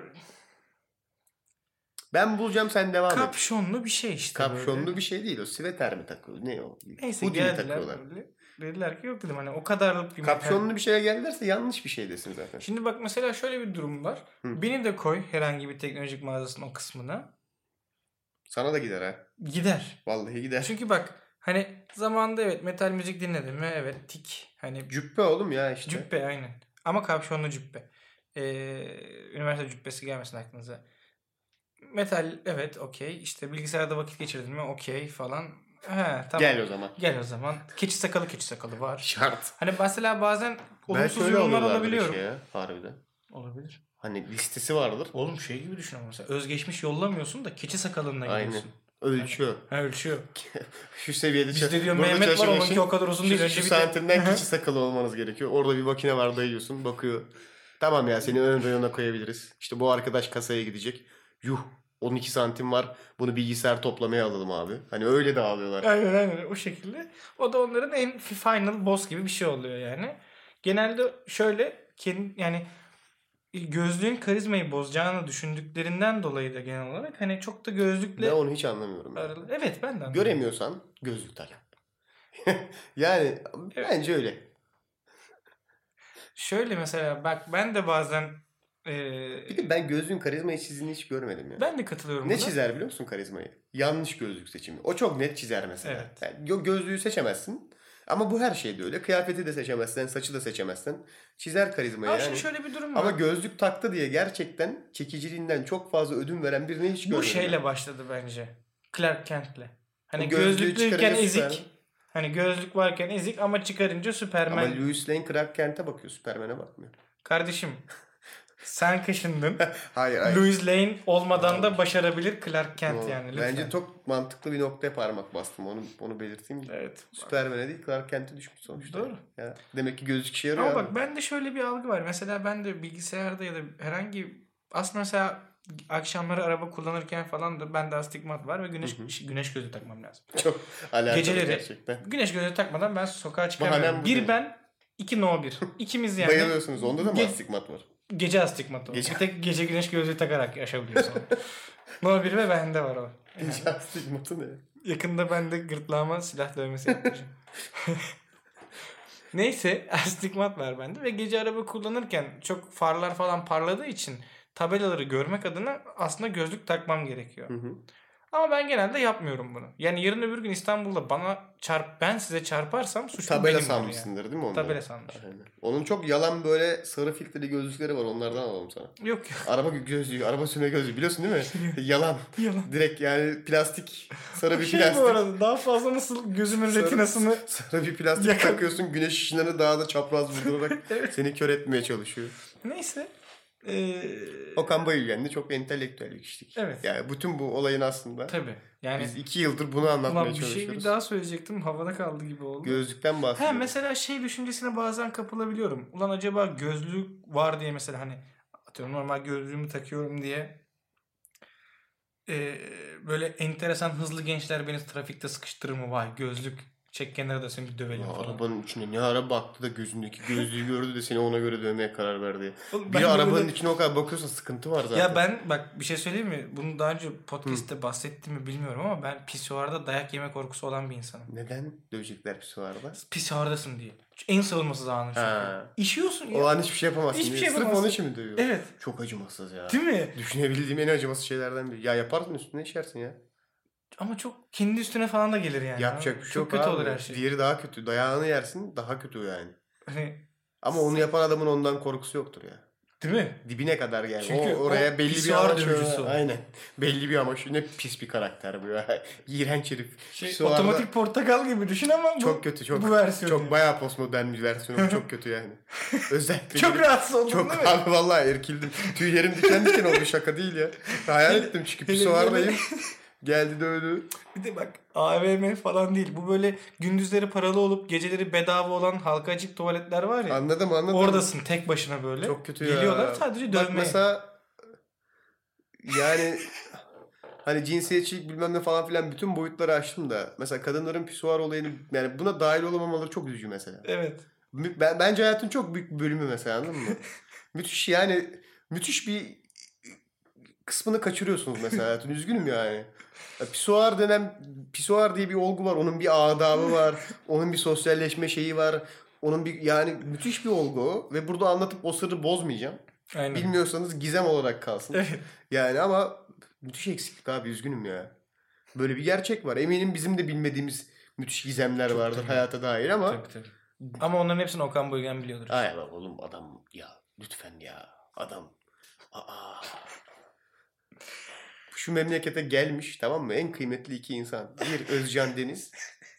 Ben bulacağım sen devam et. kapşonlu bir şey işte. Kapşonlu böyle. bir şey değil o. Siveter mi takıyor? Ne o? Neyse Hoodie geldiler takıyorlar? böyle. Dediler ki yok dedim hani o kadarlık bir Kapşonlu bir şeye geldilerse yanlış bir şey desin zaten. Şimdi bak mesela şöyle bir durum var. Hı. Beni de koy herhangi bir teknolojik mağazasının o kısmına. Sana da gider ha. Gider. Vallahi gider. Çünkü bak hani zamanında evet metal müzik dinledim mi? Evet tik. Hani Cübbe oğlum ya işte. Cübbe aynen. Ama kapşonlu cübbe. Ee, üniversite cübbesi gelmesin aklınıza. Metal evet okey. İşte bilgisayarda vakit geçirdin mi okey falan. He, tamam. Gel o zaman. Gel o zaman. Keçi sakalı keçi sakalı var. Şart. Hani mesela bazen olumsuz yorumlar alabiliyorum. işe ya harbiden. Olabilir. Hani listesi vardır. Oğlum şey gibi düşün ama mesela özgeçmiş yollamıyorsun da keçi sakalınla Aynen. gidiyorsun. Ölçüyor. Ha ölçüyor. <laughs> Şu seviyede Bizde diyor burada Mehmet var onunki o kadar uzun şu, değil. Şu, de- santimden keçi sakalı olmanız gerekiyor. Orada bir makine var dayıyorsun bakıyor. Tamam ya seni ön rayona koyabiliriz. İşte bu arkadaş kasaya gidecek. Yuh 12 santim var. Bunu bilgisayar toplamaya alalım abi. Hani öyle dağılıyorlar. Aynen aynen o şekilde. O da onların en final boss gibi bir şey oluyor yani. Genelde şöyle kendi yani gözlüğün karizmayı bozacağını düşündüklerinden dolayı da genel olarak hani çok da gözlükle Ne onu hiç anlamıyorum. ya. aralı- Evet ben de anladım. Göremiyorsan gözlük tak. <laughs> yani bence öyle. Şöyle mesela bak ben de bazen eee, Bir de ben gözlüğün karizmayı çizdiğini hiç görmedim ya. ben de katılıyorum Ne buna. çizer biliyor musun karizmayı? Yanlış gözlük seçimi. O çok net çizer mesela. Evet. Yani gö- gözlüğü seçemezsin. Ama bu her şeyde öyle. Kıyafeti de seçemezsen, saçı da seçemezsen. Çizer karizmayı Ama yani. şimdi şöyle bir durum var. Ama gözlük taktı diye gerçekten çekiciliğinden çok fazla ödün veren birini hiç Bu görmedim. şeyle ben. başladı bence. Clark Kent'le. Hani gözlüklüyken ezik. Hani gözlük varken ezik ama çıkarınca Superman. Ama Louis Lane Clark Kent'e bakıyor. Superman'e bakmıyor. Kardeşim sen kaşındın. <laughs> Hayır hayır. Louis Lane olmadan da başarabilir Clark Kent Doğru. yani lütfen. Bence çok mantıklı bir noktaya parmak bastım. Onu onu belirteyim. Evet. Superman'e değil Clark Kent'e düşmüş sonuçta. Doğru. Ya, demek ki gözlük işe yarıyor. Ama bak bende şöyle bir algı var. Mesela ben de bilgisayarda ya da herhangi aslında mesela akşamları araba kullanırken falan da bende astigmat var ve güneş Hı güneş gözü takmam lazım. <laughs> Çok alakalı Geceleri- gerçekten. Güneş gözü takmadan ben sokağa çıkamıyorum. Bir ben, iki no bir. İkimiz yani. Bayılıyorsunuz. Onda da mı astigmat var? Gece astigmatı. Gece- Bir tek gece güneş gözlüğü takarak yaşabiliyorsun. <laughs> no bir ve bende var o. Yani Gece astigmatı ne? yakında ben de gırtlağıma silah dövmesi yaptıracağım. <laughs> Neyse astigmat var bende ve gece araba kullanırken çok farlar falan parladığı için tabelaları görmek adına aslında gözlük takmam gerekiyor. Hı hı. Ama ben genelde yapmıyorum bunu. Yani yarın öbür gün İstanbul'da bana çarp ben size çarparsam suçlu Tabela benim yani. sanmışsındır değil mi onları? Tabela sanmış. Aynen. Onun çok yalan böyle sarı filtreli gözlükleri var. Onlardan alalım sana. Yok yok. Araba gözlüğü, araba sürme gözlüğü biliyorsun değil mi? yalan. Yalan. Direkt yani plastik. Sarı bir Şey plastik. bu arada daha fazla nasıl gözümün Sarı- retinasını <laughs> Sarı bir plastik Yakın. takıyorsun. Güneş ışınlarını daha da çapraz vurdurarak <laughs> Evet. seni kör etmeye çalışıyor. neyse. Ee, Okan Bayülgen'de çok entelektüel bir kişilik. Evet. Yani bütün bu olayın aslında tabii. Yani biz iki yıldır bunu anlatmaya Ulan bir şey çalışıyoruz. bir daha söyleyecektim havada kaldı gibi oldu. Gözlükten He bahsediyoruz. mesela şey düşüncesine bazen kapılabiliyorum. Ulan acaba gözlük var diye mesela hani atıyorum normal gözlüğümü takıyorum diye e, böyle enteresan hızlı gençler beni trafikte sıkıştırır mı vay gözlük Çek kenara da seni bir dövelim Ya falan. arabanın içine ne ara baktı da gözündeki gözlüğü gördü de seni ona göre dövmeye karar verdi. Oğlum Bir arabanın burada- içine o kadar bakıyorsa sıkıntı var zaten. Ya ben bak bir şey söyleyeyim mi? Bunu daha önce podcast'te bahsettim mi bilmiyorum ama ben pisuarda dayak yeme korkusu olan bir insanım. Neden dövecekler pisuarda? Pisuardasın diye. En savunmasız anın çünkü. Ha. İşiyorsun ya. O an hiçbir şey yapamazsın. Hiçbir diye. şey Sırf yapamazsın. onun için mi dövüyor? Evet. Çok acımasız ya. Değil mi? Düşünebildiğim en acımasız şeylerden biri. Ya yaparsın üstüne işersin ya. Ama çok kendi üstüne falan da gelir yani. Yapacak bir şey Çok yok kötü abi. olur her şey. Diğeri daha kötü. Dayağını yersin daha kötü yani. Hani, Ama onu yapan adamın ondan korkusu yoktur ya. değil mi? Dibine kadar yani. Çünkü o oraya o belli bir pisuar amaç dövücüsü. Aynen. Belli bir amaç. Ne pis bir karakter bu ya. <laughs> İğrenç herif. Şey, Pisuarda- otomatik portakal gibi düşün ama bu, çok kötü çok. bu versiyonu. Çok bayağı postmodern bir versiyonu. çok <laughs> kötü yani. Özellikle Çok gelip- rahatsız oldun Çok değil mi? <laughs> abi vallahi erkildim. Tüylerim diken diken oldu şaka değil ya. Hayal ettim çünkü hele pisuardayım. Geldi dövdü. Bir de bak AVM falan değil. Bu böyle gündüzleri paralı olup geceleri bedava olan halka açık tuvaletler var ya. Anladım anladım. Oradasın tek başına böyle. Çok kötü ya. Geliyorlar sadece Bak dövmeye. mesela yani hani cinsiyetçilik bilmem ne falan filan bütün boyutları açtım da mesela kadınların pisuar olayını yani buna dahil olamamaları çok üzücü mesela. Evet. Ben, bence hayatın çok büyük bir bölümü mesela anladın mı? <laughs> müthiş yani müthiş bir kısmını kaçırıyorsunuz mesela hayatın üzgünüm yani. Pisuar denen pisuar diye bir olgu var. Onun bir adabı var. <laughs> Onun bir sosyalleşme şeyi var. Onun bir yani müthiş bir olgu ve burada anlatıp o sırrı bozmayacağım. Aynen. Bilmiyorsanız gizem olarak kalsın. Evet. Yani ama müthiş eksiklik abi üzgünüm ya. Böyle bir gerçek var. Eminim bizim de bilmediğimiz müthiş gizemler Çok vardır tabii. hayata dair ama Tabii tabii. Ama onların hepsini Okan Bayülgen biliyordur. Ay oğlum adam ya lütfen ya adam. Aa. Şu memlekete gelmiş tamam mı? En kıymetli iki insan. Bir Özcan Deniz.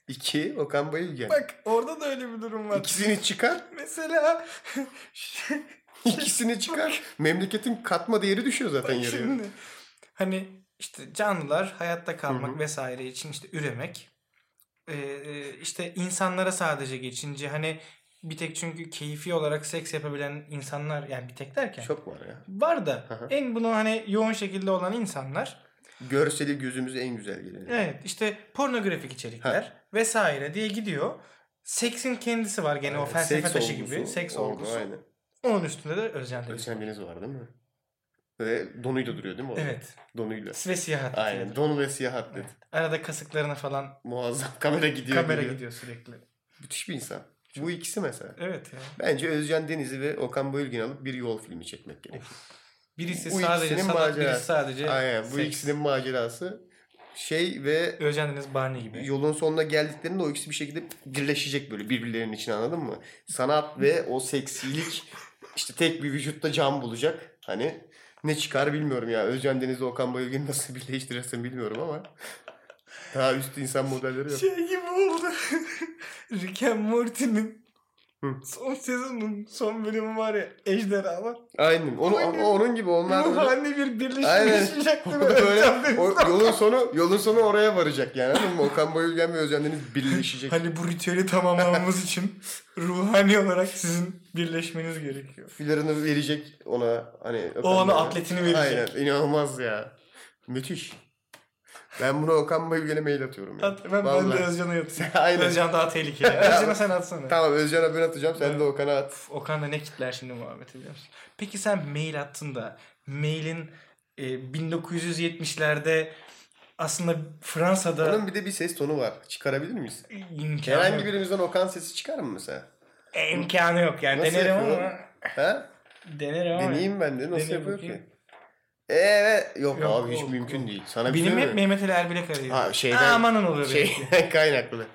iki Okan Bayülgen. Bak orada da öyle bir durum var. İkisini çıkar. <laughs> Mesela <laughs> ikisini çıkar. Memleketin katma değeri düşüyor zaten Bak yarıya. şimdi hani işte canlılar hayatta kalmak Hı hı. vesaire için işte üremek ee, işte insanlara sadece geçince hani bir tek çünkü keyfi olarak seks yapabilen insanlar yani bir tek derken Çok var ya. var da hı. en bunu hani yoğun şekilde olan insanlar Görseli gözümüze en güzel gelen. evet işte pornografik içerikler vesaire diye gidiyor. Seksin kendisi var gene o Aynen. felsefe Seks taşı olgusu, gibi. Seks olgu, olgusu. Aynen. Onun üstünde de. Özcan Deniz var değil mi? Ve donuyla duruyor değil mi? o? Evet. Donuyla. Ve siyah atlet. Aynen. Donu ve siyah atlet. Evet. Arada kasıklarına falan Muazzam. <laughs> Kamera gidiyor. kamera geliyor. gidiyor sürekli. Müthiş bir insan. Bu ikisi mesela. Evet ya. Bence Özcan Deniz'i ve Okan Bayülgen alıp bir yol filmi çekmek gerekiyor. Birisi Bu sadece sanat, macerası. birisi sadece Aynen. Bu seks. ikisinin macerası şey ve Özcan Deniz Barney gibi. yolun sonuna geldiklerinde o ikisi bir şekilde birleşecek böyle birbirlerinin içine anladın mı? Sanat ve o seksilik <laughs> işte tek bir vücutta can bulacak. Hani ne çıkar bilmiyorum ya. Özcan Deniz'le Okan Bayülgen'i nasıl <laughs> birleştirirsin bilmiyorum ama daha üst insan modelleri yok. Şey gibi oldu. <laughs> Rick and Morty'nin son sezonun son bölümü var ya Ejderhalar. Aynen. Onu, ama onun gibi onlar böyle- Ruhani bir birleşim Aynen. <laughs> böyle. o yolun sonu yolun sonu oraya varacak yani. Anladın mı? Okan Bayülgen ve Özcan Deniz birleşecek. Hani bu ritüeli tamamlamamız <laughs> için ruhani olarak sizin birleşmeniz gerekiyor. Filarını verecek ona hani. O ona atletini verecek. Aynen inanılmaz ya. Müthiş. Ben buna Okan Bayülgen'e mail atıyorum. Ya. At, ben, ben de Vallahi. Özcan'a. <laughs> Aynen. Özcan daha tehlikeli. Özcan'a sen atsana. Tamam Özcan'a ben atacağım sen de Okan'a at. Okan da ne kitler şimdi muhabbeti biliyor musun? Peki sen mail attın da mailin e, 1970'lerde aslında Fransa'da Onun bir de bir ses tonu var. Çıkarabilir miyiz? imkanı Herhangi yok. birimizden Okan sesi çıkar mı mesela? E, imkanı yok yani. Nasıl denerim yapıyor? ama. Ha? Denerim ama. Deneyeyim ben de. Nasıl Dene yapıyor ki? Evet. Yok, Yok, abi hiç yok, mümkün yok. değil. Sana bir şey Benim hep? Mehmet Ali Erbil'e karıyor. Ha, şeyden- Amanın olur şey belki. <laughs> kaynaklı.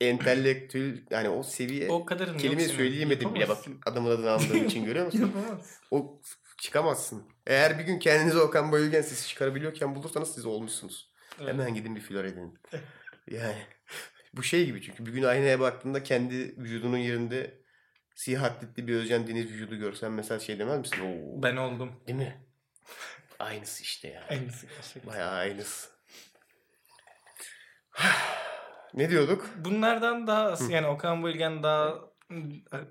Entelektüel yani o seviye O kadarını senin. söyleyemedim bile bak adamın adını andığım için <laughs> görüyor musun? Yapamazsın. O çıkamazsın. Eğer bir gün kendinize Okan Bayülgen sesi çıkarabiliyorken bulursanız siz olmuşsunuz. Evet. Hemen gidin bir flör edin. Yani bu şey gibi çünkü bir gün aynaya baktığında kendi vücudunun yerinde siyah atletli bir Özcan Deniz vücudu görsen mesela şey demez misin? Oo, Ben oldum. Değil mi? Aynısı işte ya. Aynısı gerçekten. Bayağı aynısı. <sighs> ne diyorduk? Bunlardan daha az yani Okan Bayülgen daha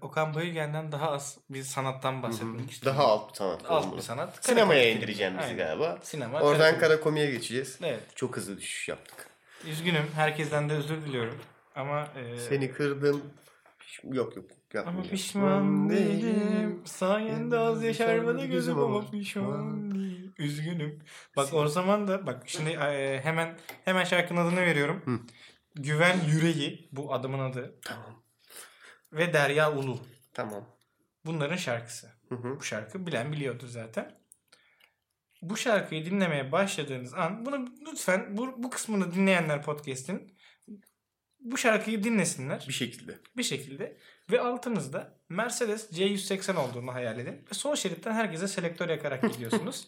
Okan Bayülgen'den daha az bir sanattan bahsetmek istiyorum. Daha alt bir sanat. alt bir sanat. Sinemaya Kara komedi indireceğim bizi galiba. Sinema. Oradan kara komiye geçeceğiz. Evet. Çok hızlı düşüş yaptık. Üzgünüm. Herkesten de özür diliyorum. Ama e, Seni kırdım. Yok yok. ama yapmayacağım. pişman değilim. Sayende az yaşarmadı gözüm ama pişman değilim. Üzgünüm. Bak o zaman da bak şimdi e, hemen hemen şarkının adını veriyorum. Hı. Güven Yüreği bu adamın adı Tamam. ve Derya Ulu. Tamam. Bunların şarkısı. Hı hı. Bu şarkı bilen biliyordur zaten. Bu şarkıyı dinlemeye başladığınız an bunu lütfen bu, bu kısmını dinleyenler podcast'in bu şarkıyı dinlesinler Bir şekilde. bir şekilde ve altınızda Mercedes C180 olduğunu hayal edin ve sol şeritten herkese selektör yakarak <laughs> gidiyorsunuz.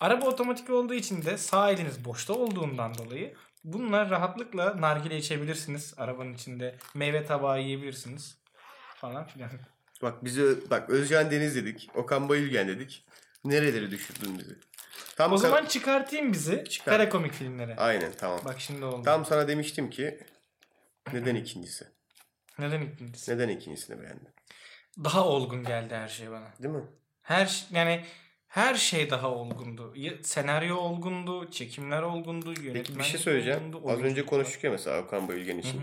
Araba otomatik olduğu için de sağ eliniz boşta olduğundan dolayı bununla rahatlıkla nargile içebilirsiniz arabanın içinde. Meyve tabağı yiyebilirsiniz falan filan. Bak bizi bak Özcan Deniz dedik. Okan Bayülgen dedik. Nereleri düşürdün bizi? Tam O zaman çıkartayım bizi Çıkar. kara komik filmlere. Aynen tamam. Bak şimdi oldu. Tam sana demiştim ki neden ikincisi? Neden ikincisi? Neden ikincisini beğendin? Daha olgun geldi her şey bana. Değil mi? Her yani her şey daha olgundu. Senaryo olgundu, çekimler olgundu, yönetmenlik Peki bir şey söyleyeceğim. olgundu, Az önce konuştuk ya mesela Okan Bayülgen için.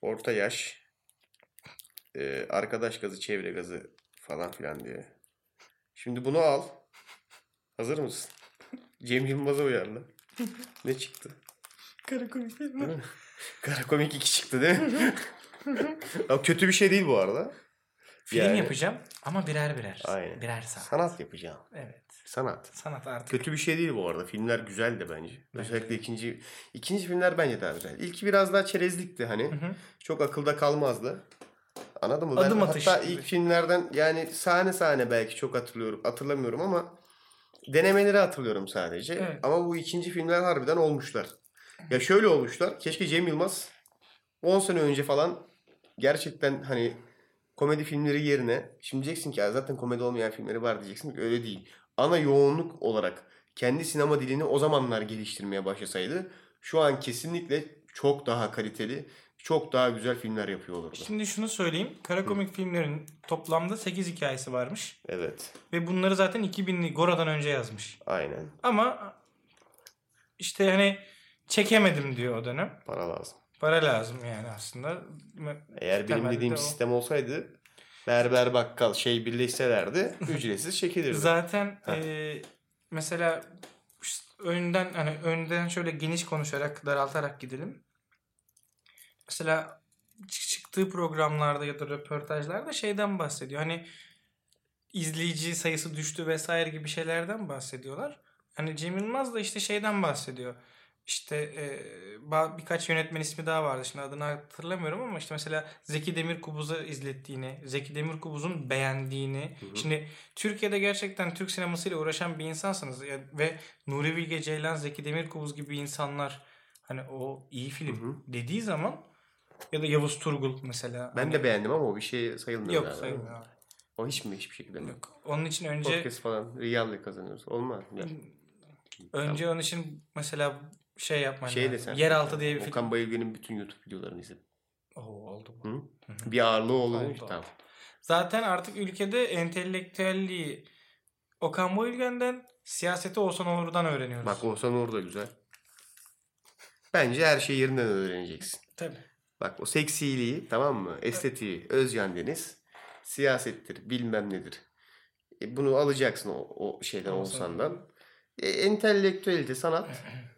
Orta yaş, e, arkadaş gazı, çevre gazı falan filan diye. Şimdi bunu al. Hazır mısın? <laughs> Cem Yılmaz'a uyarla. Ne çıktı? Kara komik film. Değil mi? Kara komik 2 çıktı değil mi? Ama kötü bir şey değil bu arada. Film Yani- yapacağım ama birer birer. Aynen. Birer saat. Sanat yapacağım. Evet. Sanat. Sanat artık. Kötü bir şey değil bu arada. Filmler güzel de bence. Bence Özellikle ikinci ikinci filmler bence daha güzel. İlki biraz daha çerezlikti hani. Hı hı. Çok akılda kalmazdı. Anladın mı? Adım ben atış hatta gibi. ilk filmlerden yani sahne sahne belki çok hatırlıyorum. Hatırlamıyorum ama denemeleri hatırlıyorum sadece. Evet. Ama bu ikinci filmler harbiden olmuşlar. Ya şöyle olmuşlar. Keşke Cem Yılmaz 10 sene önce falan gerçekten hani komedi filmleri yerine şimdi diyeceksin ki zaten komedi olmayan filmleri var diyeceksin ki öyle değil. Ana yoğunluk olarak kendi sinema dilini o zamanlar geliştirmeye başlasaydı şu an kesinlikle çok daha kaliteli, çok daha güzel filmler yapıyor olurdu. Şimdi şunu söyleyeyim. Kara komik filmlerin toplamda 8 hikayesi varmış. Evet. Ve bunları zaten 2000'li Gora'dan önce yazmış. Aynen. Ama işte hani çekemedim diyor o dönem. Para lazım. Para lazım yani aslında. Eğer benim dediğim o. sistem olsaydı berber bakkal şey birleşselerdi <laughs> ücretsiz çekilirdi. Zaten e, mesela önden hani önden şöyle geniş konuşarak daraltarak gidelim. Mesela çık- çıktığı programlarda ya da röportajlarda şeyden bahsediyor. Hani izleyici sayısı düştü vesaire gibi şeylerden bahsediyorlar. Hani Cem Yılmaz da işte şeyden bahsediyor. İşte e, birkaç yönetmen ismi daha vardı. Şimdi adını hatırlamıyorum ama işte mesela Zeki Demirkubuz'u izlettiğini, Zeki Demirkubuz'un beğendiğini. Hı hı. Şimdi Türkiye'de gerçekten Türk sinemasıyla uğraşan bir insansınız ya- ve Nuri Bilge Ceylan, Zeki Demirkubuz gibi insanlar hani o iyi film Hı hı. dediği zaman ya da Yavuz Turgul mesela. Ben Hani- de beğendim ama o bir şey sayılmıyor. Yok galiba. sayılmıyor. abi. O hiç mi hiçbir şekilde mi? Yok. Onun için önce Podcast falan Riyal'le kazanıyoruz. Olmaz. Önce onun için mesela şey yapman Şey lazım. desen. Yeraltı diye bir film. Okan Bayülgen'in bütün YouTube videolarını izledim. Oo, oldu bu. Hı? Bir ağırlığı oldu. Oldu. Tamam. Zaten artık ülkede entelektüelliği Okan Bayülgen'den siyaseti Oğuzhan Uğur'dan öğreniyoruz. Bak Oğuzhan Uğur da güzel. Bence her şeyi yerinden öğreneceksin. Tabii. Bak o seksiliği tamam mı? Estetiği Özcan Deniz. Siyasettir bilmem nedir. E, bunu alacaksın o, o şeyden Oğuzhan. Oğuzhan'dan. E, entelektüelite sanat. <laughs>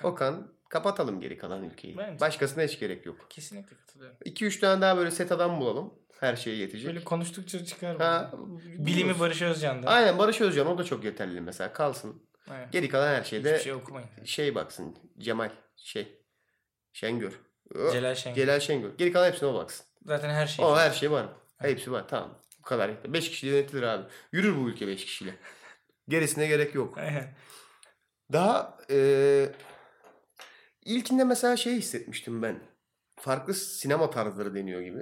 Okan. Okan kapatalım geri kalan ülkeyi. Bence. Başkasına hiç gerek yok. Kesinlikle katılıyorum. 2-3 tane daha böyle set adam bulalım. Her şeye yetecek. Böyle konuştukça çıkar. Ha, bu. Bilimi. Barış Özcan'da. Aynen Barış Özcan o da çok yeterli mesela kalsın. Aynen. Geri kalan her şeyde Hiçbir şey okumayın. şey baksın. Cemal şey Şengör. Celal Şengör. Celal Şengör. Geri kalan hepsine o baksın. Zaten her şey. O her şey var. Hepsi var. Tamam. Bu kadar yeter. 5 kişiyle yönetilir abi. Yürür bu ülke 5 kişiyle. Gerisine gerek yok. Aynen. Daha e, ilkinde mesela şey hissetmiştim ben. Farklı sinema tarzları deniyor gibi.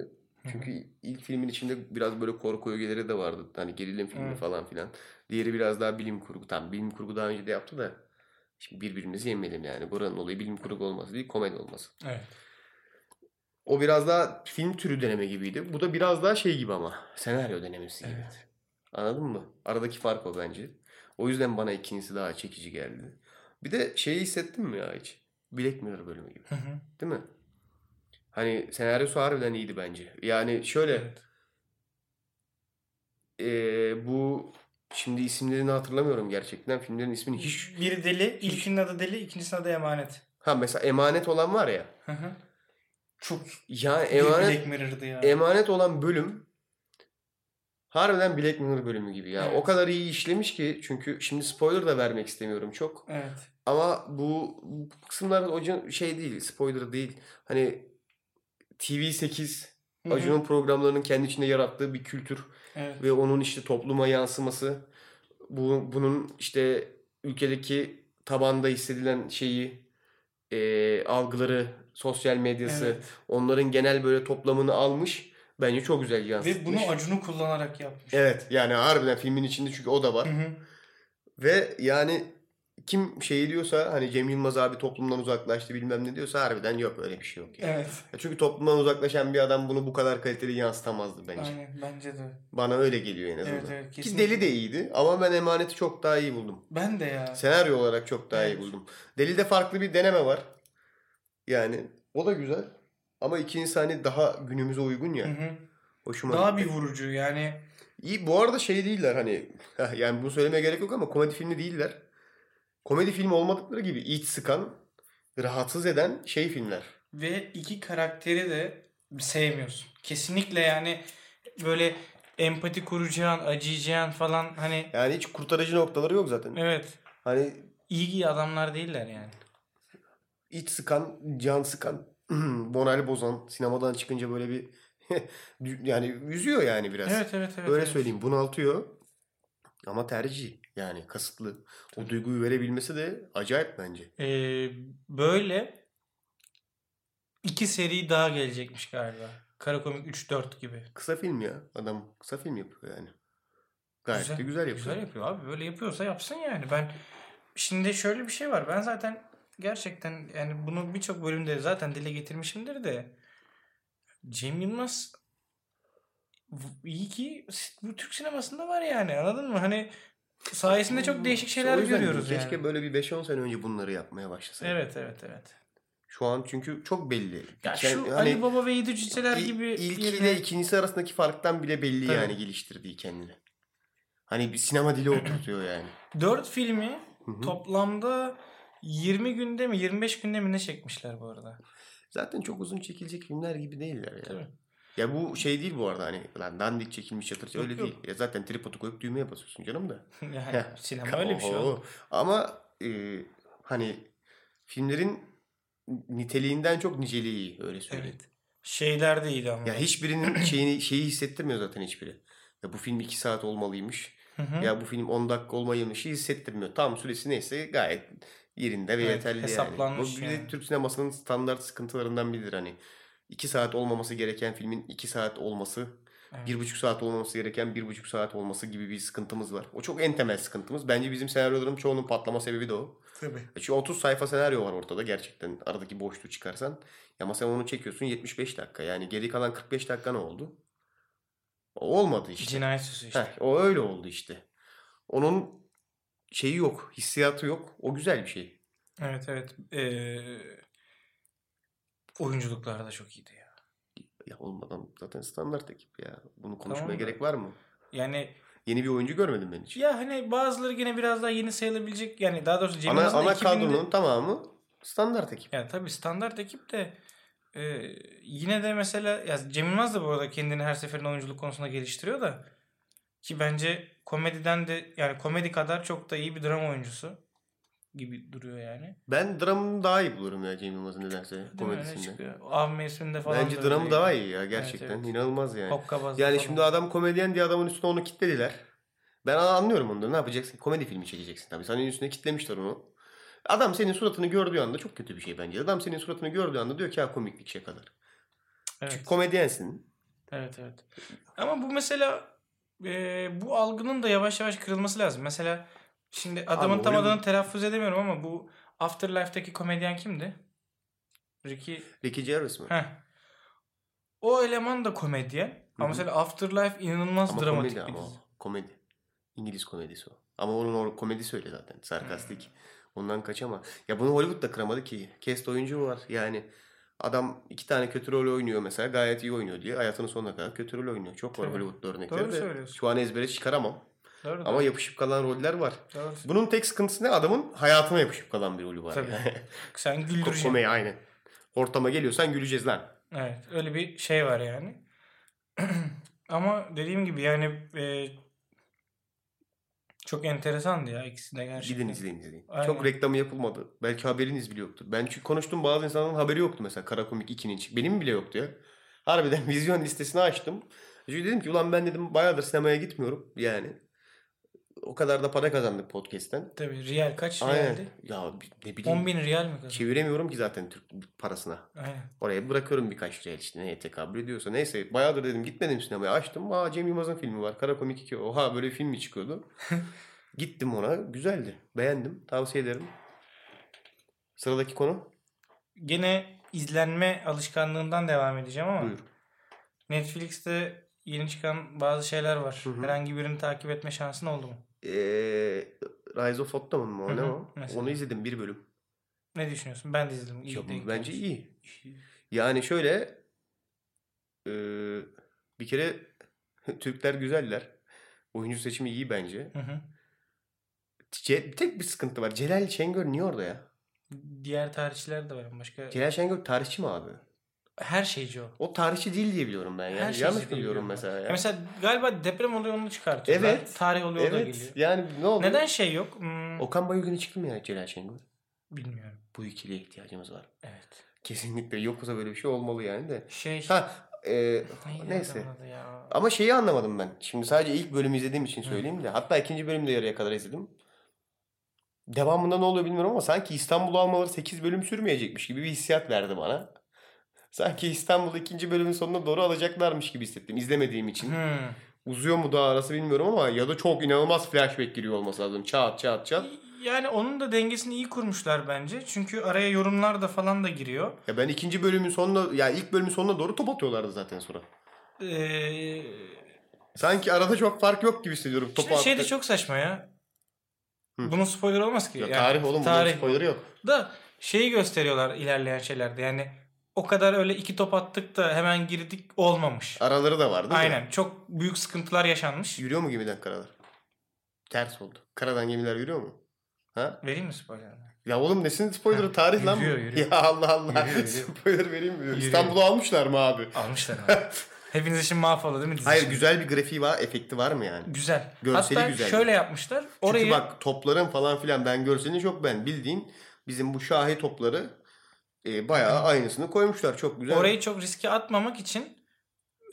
Çünkü ilk filmin içinde biraz böyle korku ögeleri de vardı. Hani gerilim filmi Evet. falan filan. Diğeri biraz daha bilim kurgu. Tam bilim kurgu daha önce de yaptı da. Şimdi birbirimizi yemeyelim yani. Buranın olayı bilim kurgu olması değil komedi olması. Evet. O biraz daha film türü deneme gibiydi. Bu da biraz daha şey gibi ama. Senaryo denemesi gibi. Evet. Anladın mı? Aradaki fark o bence. O yüzden bana ikincisi daha çekici geldi. Bir de şeyi hissettin mi ya hiç? Black Mirror bölümü gibi. Hı hı. Değil mi? Hani senaryosu harbiden iyiydi bence. Yani şöyle Evet. eee, bu şimdi isimlerini hatırlamıyorum gerçekten. Filmlerin ismini hiç Biri deli, ilkinin adı deli, ikincisinin adı emanet. ha mesela emanet olan var ya. Hı hı. Çok Ya emanet Black ya. emanet olan bölüm harbiden Black Mirror bölümü gibi ya. Evet. O kadar iyi işlemiş ki çünkü şimdi spoiler da vermek istemiyorum çok. evet. Ama bu, bu kısımlar Acun şey değil, spoiler değil. Hani TV8 Hı hı. Acun'un programlarının kendi içinde yarattığı bir kültür Evet. ve onun işte topluma yansıması. Bu bunun işte ülkedeki tabanda hissedilen şeyi e, algıları, sosyal medyası, Evet. onların genel böyle toplamını almış. Bence çok güzel yansıtmış. Ve bunu Acun'u kullanarak yapmış. Evet yani harbiden filmin içinde çünkü o da var. Hı hı. Ve yani kim şey diyorsa hani Cem Yılmaz abi toplumdan uzaklaştı bilmem ne diyorsa harbiden yok öyle bir şey yok. Yani. Evet. Çünkü toplumdan uzaklaşan bir adam bunu bu kadar kaliteli yansıtamazdı bence. Aynen bence de. Bana öyle geliyor en azından. Evet, evet, Ki kesinlikle. Deli de iyiydi ama ben Emanet'i çok daha iyi buldum. Ben de ya. Senaryo olarak çok daha iyi Evet. buldum. Deli'de farklı bir deneme var. Yani o da güzel. Ama ikinci sahne daha günümüze uygun ya. Hı hı. Hoşuma Daha gitti. bir vurucu yani. İyi bu arada şey değiller hani <laughs> yani bunu söylemeye gerek yok ama komedi filmi değiller. Komedi filmi olmadıkları gibi iç sıkan, rahatsız eden şey filmler. Ve iki karakteri de sevmiyorsun. Kesinlikle yani böyle empati kuracağın, acıyacağın falan hani Yani hiç kurtarıcı noktaları yok zaten. evet Hani iyi adamlar değiller yani. iç sıkan, can sıkan, <clears throat> moral bozan, sinemadan çıkınca böyle bir <laughs> yani üzüyor yani biraz. Evet evet evet. Öyle evet. söyleyeyim bunaltıyor. Ama tercih yani kasıtlı. O duyguyu verebilmesi de acayip bence. Ee, böyle iki seri daha gelecekmiş galiba. Karakomik 3-4 gibi. Kısa film ya. Adam kısa film yapıyor yani. Gayet de güzel yapıyor. Güzel yapıyor abi. Böyle yapıyorsa yapsın yani. Ben şimdi şöyle bir şey var. Ben zaten gerçekten yani bunu birçok bölümde zaten dile getirmişimdir de Cem Yılmaz iyi ki bu Türk sinemasında var yani. Anladın mı? Hani sayesinde çok değişik İşte şeyler yüzden görüyoruz diyorum, yani. Keşke böyle bir 5-10 sene önce bunları yapmaya başlasaydı. Evet evet evet. Şu an çünkü çok belli. Ya şu hani Ali Baba ve Yedi Cüceler il- gibi ilkiyle yerine- ikincisi arasındaki farktan bile belli Tabii. yani geliştirdiği kendini. Hani bir sinema dili <clears throat> oturtuyor yani. 4 filmi toplamda 20 günde mi 25 günde mi ne çekmişler bu arada? Zaten çok uzun çekilecek filmler gibi değiller ya. Tabii. Ya bu şey değil bu arada hani lan dandik çekilmiş çatır Yok, öyle yok. değil. Ya zaten tripodu koyup düğmeye basıyorsun canım da. <laughs> Yani sinema öyle bir şey. Oğlum. Ama e, hani filmlerin niteliğinden çok niceliği iyi öyle söyleyeyim. Evet. Şeyler de iyiydi ama. Ya hiçbirinin <clears throat> şeyini şeyi hissettirmiyor zaten hiçbiri. Ya bu film 2 saat olmalıymış. Hı hı. Ya bu film 10 dakika olmalıymış hissettirmiyor. Tam süresi neyse gayet yerinde ve Evet, yeterli yani. hesaplanmış Bu bir de yani. Türk sinemasının standart sıkıntılarından biridir hani. 2 saat olmaması gereken filmin 2 saat olması, Evet. bir buçuk saat olmaması gereken bir buçuk saat olması gibi bir sıkıntımız var. O çok en temel sıkıntımız. Bence bizim senaryoların çoğunun patlama sebebi de o. Tabii. E Çünkü 30 sayfa senaryo var ortada gerçekten aradaki boşluğu çıkarsan. Ya ama sen onu çekiyorsun 75 dakika. Yani geri kalan 45 dakika ne oldu? O olmadı işte. Cinayet süsü işte. Heh, o öyle oldu işte. Onun şeyi yok, hissiyatı yok. O güzel bir şey. Evet evet. Ee, oyunculuklar da çok iyiydi ya. Ya olmadan zaten standart ekip ya. Bunu konuşmaya Tamam gerek var mı? Yani Yeni bir oyuncu görmedim ben hiç. ya hani bazıları gene biraz daha yeni sayılabilecek yani daha doğrusu Cem ana ana ekibinde- kadronun tamamı standart ekip. Yani tabii standart ekip de e, yine de mesela ya Cem Yılmaz da bu arada kendini her seferinde oyunculuk konusunda geliştiriyor da ki bence komediden de yani komedi kadar çok da iyi bir drama oyuncusu gibi duruyor yani. Ben dramını daha iyi bulurum ya Cem Yılmaz'ın nedense Değil mi? Öyle komedisinden. çıkıyor. Av mevsiminde falan Bence da dramı daha iyi ya gerçekten. evet. İnanılmaz yani. Hokkabazlı Yani falan. şimdi adam komedyen diye adamın üstüne onu kitlediler. Ben anlıyorum onları. Ne yapacaksın? Komedi filmi çekeceksin tabii. Senin üstüne kitlemişler onu. Adam senin suratını gördüğü anda çok kötü bir şey bence. Adam senin suratını gördüğü anda diyor ki ha komiklik şey kadar. Evet. Çünkü komedyensin. Evet evet. Ama bu mesela e, bu algının da yavaş yavaş kırılması lazım. Mesela şimdi adamın Abi tam Hollywood- adını telaffuz edemiyorum ama bu Afterlife'daki komedyen kimdi? Ricky Ricky Gervais mi? Heh. O eleman da komedyen. Ama hı. mesela Afterlife inanılmaz Ama dramatik komedi bir ama dizi. o. Komedi. İngiliz komedisi o. Ama onun o komedisi öyle zaten. Sarkastik. Ondan kaçama. Ya bunu Hollywood da kıramadı ki. Cast oyuncu var. Yani Adam iki tane kötü rol oynuyor mesela gayet iyi oynuyor diye hayatının sonuna kadar kötü rol oynuyor. Çok var Tabii. Hollywood'da örnekleri Doğru söylüyorsun. Şu an ezbere çıkaramam. Doğru, Ama yapışıp kalan roller var. doğru. Bunun tek sıkıntısı ne? Adamın hayatına yapışıp kalan bir rolü var. Tabii. Yani. <laughs> Sen güldüreceksin. Komedi aynen. Ortama geliyorsan güleceğiz lan. Evet öyle bir şey var yani. <clears throat> Ama dediğim gibi yani e, çok enteresandı ya ikisi de gerçekten. Gidin izleyin izleyin. Aynen. Çok reklamı yapılmadı. Belki haberiniz bile yoktur. Ben çünkü konuştum bazı insanların haberi yoktu mesela Kara Komik 2'nin. hiç. Benim bile yoktu ya. Harbiden <laughs> vizyon listesini açtım. Çünkü dedim ki ulan ben dedim bayağıdır sinemaya gitmiyorum yani. O kadar da para kazandık podcast'ten. Tabii real kaç Aynen. realdi? Ya ne bileyim. 10 bin real mi kazandın? Çeviremiyorum ki zaten Türk parasına. Aynen. Oraya bırakıyorum birkaç real işte neye tekabül ediyorsa. Neyse bayağıdır dedim gitmedim sinemaya. Açtım. Aa Cem Yılmaz'ın filmi var. Kara Komik 2. Oha böyle bir film mi çıkıyordu? <laughs> Gittim ona. Güzeldi. Beğendim. Tavsiye ederim. Sıradaki konu. Gene izlenme alışkanlığından devam edeceğim ama Buyur. Netflix'te yeni çıkan bazı şeyler var. Hı hı. Herhangi birini takip etme şansın oldu mu? Ee, Rise of Ottoman mı o ne o? mesela. Onu izledim bir bölüm. Ne düşünüyorsun? Ben de izledim. İyi Ya bence iyi. Yani şöyle ee, bir kere <laughs> Türkler güzeller. Oyuncu seçimi iyi bence. Hı hı. Ce- tek bir sıkıntı var. Celal Şengör niye orada ya? Diğer tarihçiler de var. Başka Celal Şengör tarihçi mi abi? Her şeyci o. O tarihçi değil diye biliyorum ben. Her Yani. şeyci Yanlış mı biliyorum mesela Ya ya? mesela galiba deprem oluyor onu çıkartıyorlar. Evet. Tarih oluyor o da Evet. geliyor. Yani ne oldu? Neden şey yok? Hmm, Okan Bayülgen'e çıktı mı ya Celal Şengör? bilmiyorum. Bu ikiliye ihtiyacımız var. Evet. Kesinlikle yoksa böyle bir şey olmalı yani de. Şey Ha e, neyse. ya? Ama şeyi anlamadım ben. Şimdi sadece ilk bölümü izlediğim için söyleyeyim de. Hatta ikinci bölümü de yarıya kadar izledim. Devamında ne oluyor bilmiyorum ama sanki İstanbul'u almaları 8 bölüm sürmeyecekmiş gibi bir hissiyat verdi bana. Sanki İstanbul'u ikinci bölümün sonuna doğru alacaklarmış gibi hissettim izlemediğim için. Hmm. Uzuyor mu daha arası bilmiyorum ama ya da çok inanılmaz flashback giriyor olması lazım. Çat çat çat. Yani onun da dengesini iyi kurmuşlar bence. Çünkü araya yorumlar da falan da giriyor. Ya ben ikinci bölümün sonuna ya ilk bölümün sonuna doğru top atıyorlardı zaten sonra. Ee, Sanki arada çok fark yok gibi hissediyorum. Topu şimdi şey de çok saçma ya. Hı. Bunun spoiler olmaz ki. Ya Yani tarih oğlum tarih. bunun spoiler'ı yok. Da şeyi gösteriyorlar ilerleyen şeylerde. Yani o kadar öyle iki top attık da hemen girdik olmamış. Araları da var değil mi? Aynen. Çok büyük sıkıntılar yaşanmış. Yürüyor mu gemiden karalar? Ters oldu. Karadan gemiler yürüyor mu? Ha? Vereyim mi spoiler? Ya oğlum nesin spoiler'ı tarih lan bu. yürüyor, yürüyor. Ya Allah Allah. Yürüyor, yürüyor. <laughs> Spoiler vereyim mi? Yürüyor. İstanbul'u almışlar mı abi? Almışlar abi. <laughs> Hepiniz için mahvoldu değil mi? dizi Hayır şimdi? güzel bir grafiği var, efekti var mı yani? Güzel. Görseli Hatta güzel. şöyle yapmışlar. Orayı Çünkü bak topların falan filan ben görselini çok ben bildiğin bizim bu şahi topları e, bayağı aynısını koymuşlar. Çok güzel. orayı çok riske atmamak için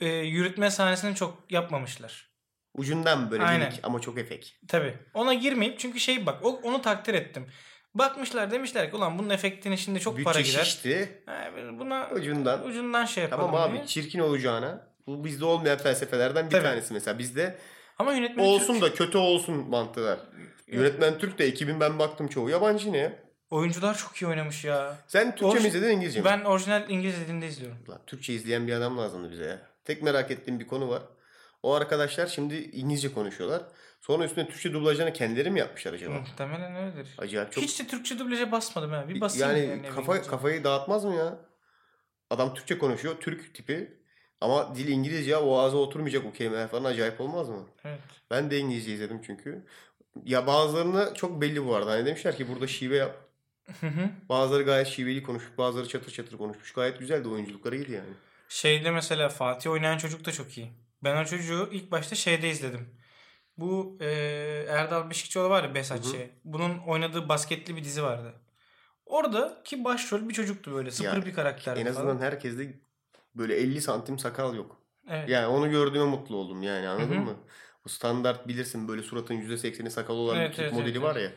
e, yürütme sahnesini çok yapmamışlar. Ucundan böyle Aynen. minik ama çok efekt. Tabi. Ona girmeyip çünkü şey bak o, onu takdir ettim. Bakmışlar demişler ki ulan bunun efektine şimdi çok para Bütçe gider. şişti. Ha, buna Ucundan. ucundan şey yapalım Tamam diye. abi çirkin olacağına. Bu bizde olmayan felsefelerden bir Tabii. tanesi mesela. Bizde Ama yönetmeni olsun Türk. da kötü olsun mantığı var. Yönetmen Türk de ekibin ben baktım çoğu yabancı ne ya? Oyuncular çok iyi oynamış ya. Sen Türkçe Orj- mi izledin İngilizce mi? Ben orijinal İngiliz dilinde izliyorum. Ulan Türkçe izleyen bir adam lazımdı bize ya. Tek merak ettiğim bir konu var. O arkadaşlar şimdi İngilizce konuşuyorlar. Sonra üstüne Türkçe dublajını kendileri mi yapmışlar acaba? Muhtemelen öyledir. Acayip çok. Hiç de Türkçe dublaja basmadım ha. Bir basayım. yani yani kafa, kafayı dağıtmaz mı ya? Adam Türkçe konuşuyor. Türk tipi. Ama dil İngilizce o ağza oturmayacak o kelimeler falan acayip olmaz mı? Evet. Ben de İngilizce izledim çünkü. Ya bazılarını çok belli bu arada. Hani demişler ki burada şive yap. Hı hı. Bazıları gayet şiveli konuşmuş. Bazıları çatır çatır konuşmuş. Gayet güzeldi oyunculukları iyiydi yani. Şeyde mesela Fatih oynayan çocuk da çok iyi. Ben o çocuğu ilk başta şeyde izledim. Bu e, Erdal Beşikçioğlu var ya Besatçı. Bunun oynadığı basketli bir dizi vardı. Orada ki başrol bir çocuktu böyle. Sıfır Yani bir karakterdi En azından falan. herkeste böyle 50 santim sakal yok. Evet. Yani onu gördüğüme mutlu oldum yani anladın Hı hı. mı? O standart bilirsin böyle suratın %80'i sakal olan Evet, bir tip evet, modeli evet, var ya.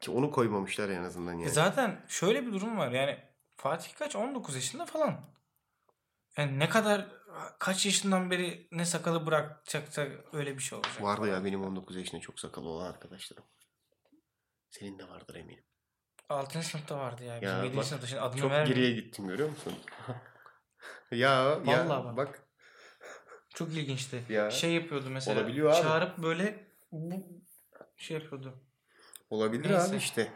Ki onu koymamışlar en azından yani. E zaten şöyle bir durum var. Yani Fatih kaç? 19 yaşında falan. Yani ne kadar kaç yaşından beri ne sakalı bırakacaksa öyle bir şey olacak. Vardı ya benim 19 yaşında çok sakalı olan arkadaşlarım. Senin de vardır eminim. 6. sınıfta vardı ya. Bizim Ya 7. bak, sınıfta şimdi adını Çok vermeyeyim. geriye gittim görüyor musun? <laughs> ya ya bak. bak. Çok ilginçti. Ya. Şey yapıyordu mesela. Olabiliyor abi. Çağırıp böyle bu şey yapıyordu. Olabilir Neyse. abi işte.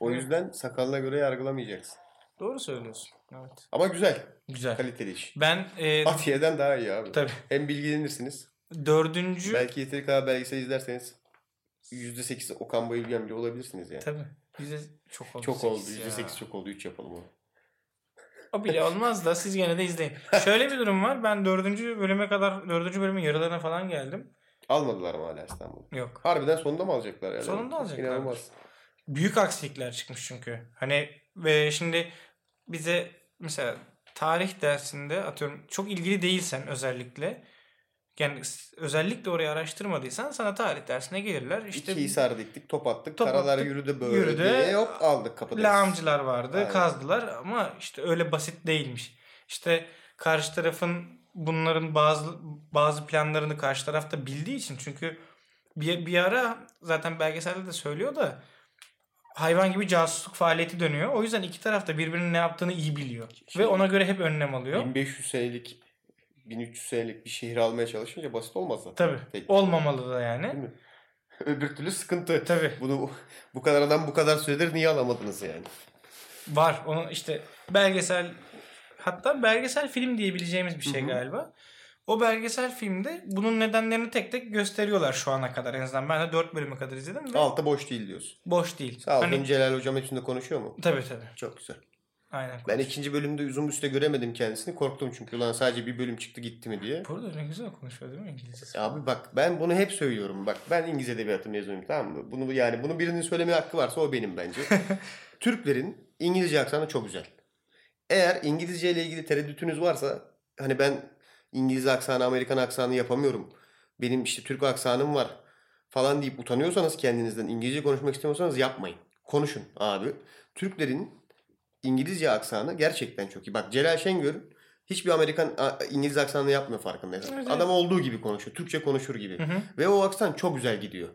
O yüzden sakalına göre yargılamayacaksın. Doğru söylüyorsun. Evet. Ama güzel. Güzel. Kaliteli iş. Ben e, Atiye'den daha iyi abi. tabii Hem bilgilenirsiniz. dördüncü Belki yeteri kadar belgesel izlerseniz %8 Okan Bayülgen bile olabilirsiniz yani. tabii yüzde çok oldu. Çok oldu. sekiz ya. %8 çok oldu. 3 yapalım onu. O bile olmaz da siz gene de izleyin. Şöyle bir durum var. Ben dördüncü bölüme kadar dördüncü bölümün yarılarına falan geldim. Almadılar mı hala İstanbul'u? Yok. Harbiden sonunda mı alacaklar yani? Sonunda alacaklar. İnanılmaz. Büyük aksilikler çıkmış çünkü. Hani ve şimdi bize mesela tarih dersinde atıyorum çok ilgili değilsen özellikle yani özellikle orayı araştırmadıysan sana tarih dersine gelirler. İşte İki hisar diktik, top attık. Top karalar attık, yürüdü böyle yürüdü. diye hop aldık kapıda. lağımcılar vardı, Aynen. kazdılar ama işte öyle basit değilmiş. İşte karşı tarafın bunların bazı bazı planlarını karşı taraf da bildiği için çünkü bir, bir ara zaten belgeselde de söylüyor da hayvan gibi casusluk faaliyeti dönüyor. O yüzden iki taraf da birbirinin ne yaptığını iyi biliyor. Şey- Ve ona göre hep önlem alıyor. 1500 senelik 1300 senelik bir şehri almaya çalışınca basit olmaz zaten. Tabii. Peki. Olmamalı da yani. Değil mi? <laughs> Öbür türlü sıkıntı. Tabii. Bunu bu kadar adam bu kadar süredir niye alamadınız yani? Var. Onun işte belgesel hatta belgesel film diyebileceğimiz bir şey Hı hı. galiba. O belgesel filmde bunun nedenlerini tek tek gösteriyorlar şu ana kadar en azından. Ben de 4 bölüme kadar izledim ve Altı boş değil diyorsun. boş değil. Sağ ol. Hani, Celal hocam hepsinde konuşuyor mu? tabii tabii. Çok güzel. Aynen. Ben ikinci bölümde uzun üstte göremedim kendisini. Korktum çünkü ulan sadece bir bölüm çıktı gitti mi diye. Burada ne güzel konuşuyor değil mi İngilizcesi? Abi bak ben bunu hep söylüyorum. Bak ben İngiliz Edebiyatı mezunuyum tamam mı? Bunu yani bunu birinin söylemeye hakkı varsa o benim bence. <laughs> Türklerin İngilizce aksanı çok güzel. Eğer İngilizce ile ilgili tereddütünüz varsa hani ben İngiliz aksanı, Amerikan aksanı yapamıyorum. Benim işte Türk aksanım var falan deyip utanıyorsanız kendinizden İngilizce konuşmak istemiyorsanız yapmayın. Konuşun abi. Türklerin İngilizce aksanı gerçekten çok iyi. Bak Celal Şengör'ün hiçbir Amerikan İngiliz aksanı yapmıyor farkındaysan. Evet, Adam olduğu gibi konuşuyor. Türkçe konuşur gibi. Hı hı. Ve o aksan çok güzel gidiyor.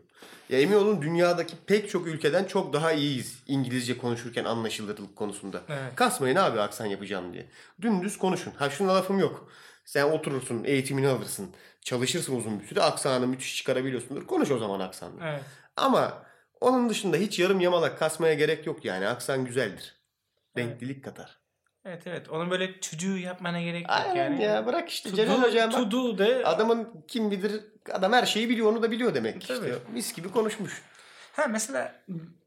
Ya emin olun dünyadaki pek çok ülkeden çok daha iyiyiz İngilizce konuşurken anlaşılırlık konusunda. Evet. Kasmayın abi aksan yapacağım diye. Dümdüz konuşun. Ha şuna lafım yok. Sen oturursun, eğitimini alırsın, çalışırsın uzun bir süre, aksanı müthiş çıkarabiliyorsundur. Konuş o zaman aksanla. Evet. Ama onun dışında hiç yarım yamalak kasmaya gerek yok yani. Aksan güzeldir. Renklilik katar. Evet evet. Onun böyle çocuğu yapmana gerek yok Aynen yani. ya bırak işte To Celal do- bak. to do de Adamın kim bilir adam her şeyi biliyor onu da biliyor demek ki Tabii. işte. Mis gibi konuşmuş. Ha mesela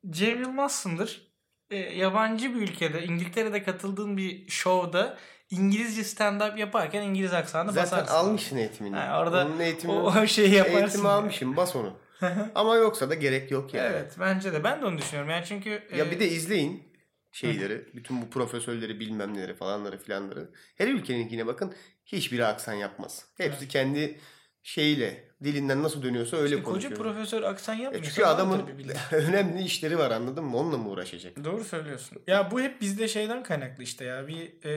Cem Yılmaz'sındır. E, yabancı bir ülkede İngiltere'de katıldığın bir şovda İngilizce stand-up yaparken İngiliz aksanı Zaten basarsın. almışsın eğitimini. Ha, orada Onun eğitimi, O, o şeyi yaparsın. eğitimi almışım bas onu. <laughs> Ama yoksa da gerek yok yani. Evet bence de. Ben de onu düşünüyorum. Yani çünkü Ya e, bir de izleyin şeyleri, bütün bu profesörleri bilmem neleri falanları filanları. Her ülkeninkine bakın hiçbiri aksan yapmaz. Hepsi kendi şeyiyle dilinden nasıl dönüyorsa öyle işte koca konuşuyor. profesör aksan E yapmıyor. çünkü adamın <laughs> önemli işleri var anladın mı? Onunla mı uğraşacak? Doğru söylüyorsun. Ya bu hep bizde şeyden kaynaklı işte ya. Bir e,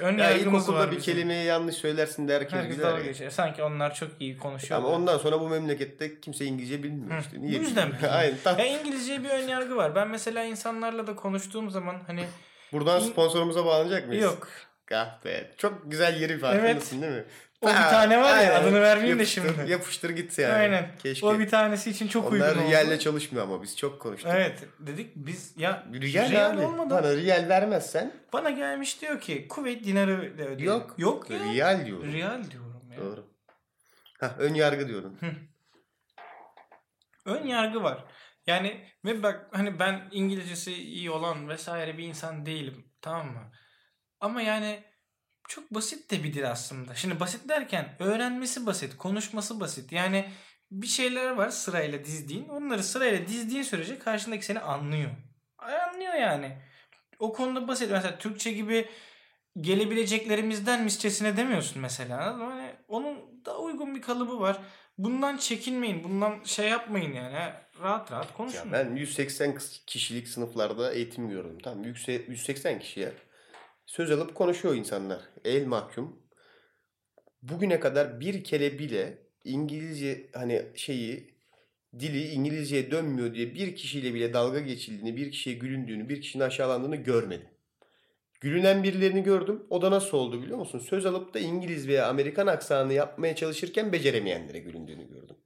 ön Ya yargımız var bir bizim. kelimeyi yanlış söylersin de herkes Herkes dalga ya. geçiyor. Sanki onlar çok iyi konuşuyor. Ama ondan sonra bu memlekette kimse İngilizce bilmiyor Hı, işte. Niye bu yüzden bilmiyor. <laughs> Aynen. Tam. Ya İngilizceye bir ön yargı var. Ben mesela insanlarla da konuştuğum zaman hani Buradan sponsorumuza bağlanacak mıyız? yok. Ah be. Çok güzel yeri farkındasın değil mi? O bir tane var ya, aynen. adını vermeyeyim de Yapıştır- şimdi. Yapıştır git yani. Aynen. Keşke. O bir tanesi için çok Onlar uygun oldu. Riyal'le çalışmıyor ama biz çok konuştuk. Evet dedik biz ya Riyal, Riyal abi. olmadan- Bana Riyal vermezsen bana gelmiş diyor ki Kuveyt dinarı ödeyelim. yok. Yok ya. Riyal diyorum. Riyal diyorum ya. Doğru. Ha ön yargı diyordun. Ön yargı var. Yani ve bak hani ben İngilizcesi iyi olan vesaire bir insan değilim. Tamam mı? Ama yani çok basit de bir dil aslında. Şimdi basit derken öğrenmesi basit, konuşması basit. Yani bir şeyler var sırayla dizdiğin. Onları sırayla dizdiğin sürece karşındaki seni anlıyor. Ay, Anlıyor yani. O konuda basit. Mesela Türkçe gibi gelebileceklerimizden misçesine demiyorsun mesela. Hani onun da uygun bir kalıbı var. Bundan çekinmeyin. Bundan şey yapmayın yani. Rahat rahat konuşun. Ya ben 180 kıs- kişilik sınıflarda eğitim gördüm. Tamam yükse- 180 kişiye söz alıp konuşuyor insanlar. El mahkum. Bugüne kadar bir kere bile İngilizce hani şeyi dili İngilizceye dönmüyor diye bir kişiyle bile dalga geçildiğini, bir kişiye gülündüğünü, bir kişinin aşağılandığını görmedim. Gülünen birilerini gördüm. O da nasıl oldu biliyor musun? Söz alıp da İngiliz veya Amerikan aksanı yapmaya çalışırken beceremeyenlere gülündüğünü gördüm.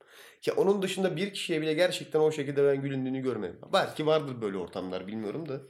Ya onun dışında bir kişiye bile gerçekten o şekilde ben gülündüğünü görmedim. Belki vardır böyle ortamlar bilmiyorum da.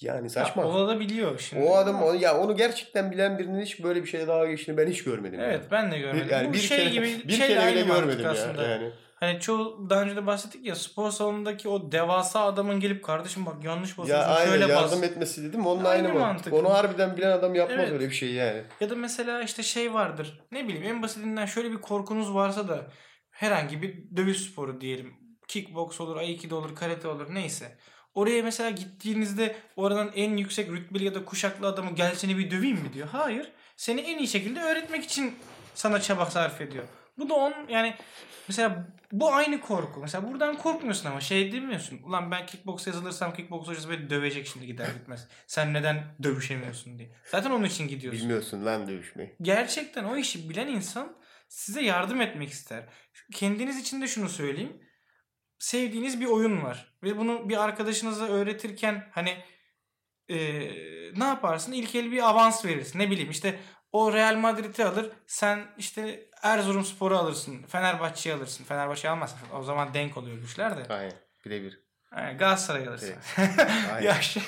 Yani saçma. Ya, olabiliyor şimdi. o adam o- ya onu gerçekten bilen birinin hiç böyle bir şeye daha geçtiğini ben hiç görmedim. Evet yani. ben de görmedim. Bir, yani Bu bir şey kere, gibi bir şey kere bile görmedim ya. aslında. Yani. Hani çoğu daha önce de bahsettik ya spor salonundaki o devasa adamın gelip kardeşim bak yanlış Ya basıyorsun aynen şöyle yardım bas. etmesi dedim onun Aynı aynı, mantık. Onu harbiden bilen adam yapmaz Evet. öyle bir şey yani. Ya da mesela işte şey vardır. Ne bileyim en basitinden şöyle bir korkunuz varsa da herhangi bir dövüş sporu diyelim. Kickbox olur, aikido olur, karate olur neyse. Oraya mesela gittiğinizde oradan en yüksek rütbeli ya da kuşaklı adamı gel seni bir döveyim mi diyor. Hayır. Seni en iyi şekilde öğretmek için sana çaba sarf ediyor. Bu da on yani mesela bu aynı korku. Mesela buradan korkmuyorsun ama şey demiyorsun. Ulan ben kickbox yazılırsam kickbox hocası beni dövecek şimdi gider gitmez. Sen neden dövüşemiyorsun diye. Zaten onun için gidiyorsun. Bilmiyorsun lan dövüşmeyi. Gerçekten o işi bilen insan size yardım etmek ister. Kendiniz için de şunu söyleyeyim. Sevdiğiniz bir oyun var. Ve bunu bir arkadaşınıza öğretirken hani eee, ne yaparsın? İlk el bir avans verirsin. Ne bileyim işte o Real Madrid'i alır. Sen işte Erzurumspor'u alırsın. Fenerbahçe'yi alırsın. Fenerbahçe almazsın. O zaman denk oluyor güçler de. Aynen birebir. Yani Galatasaray'ı alırsın. <laughs> Aynen. ya, şey-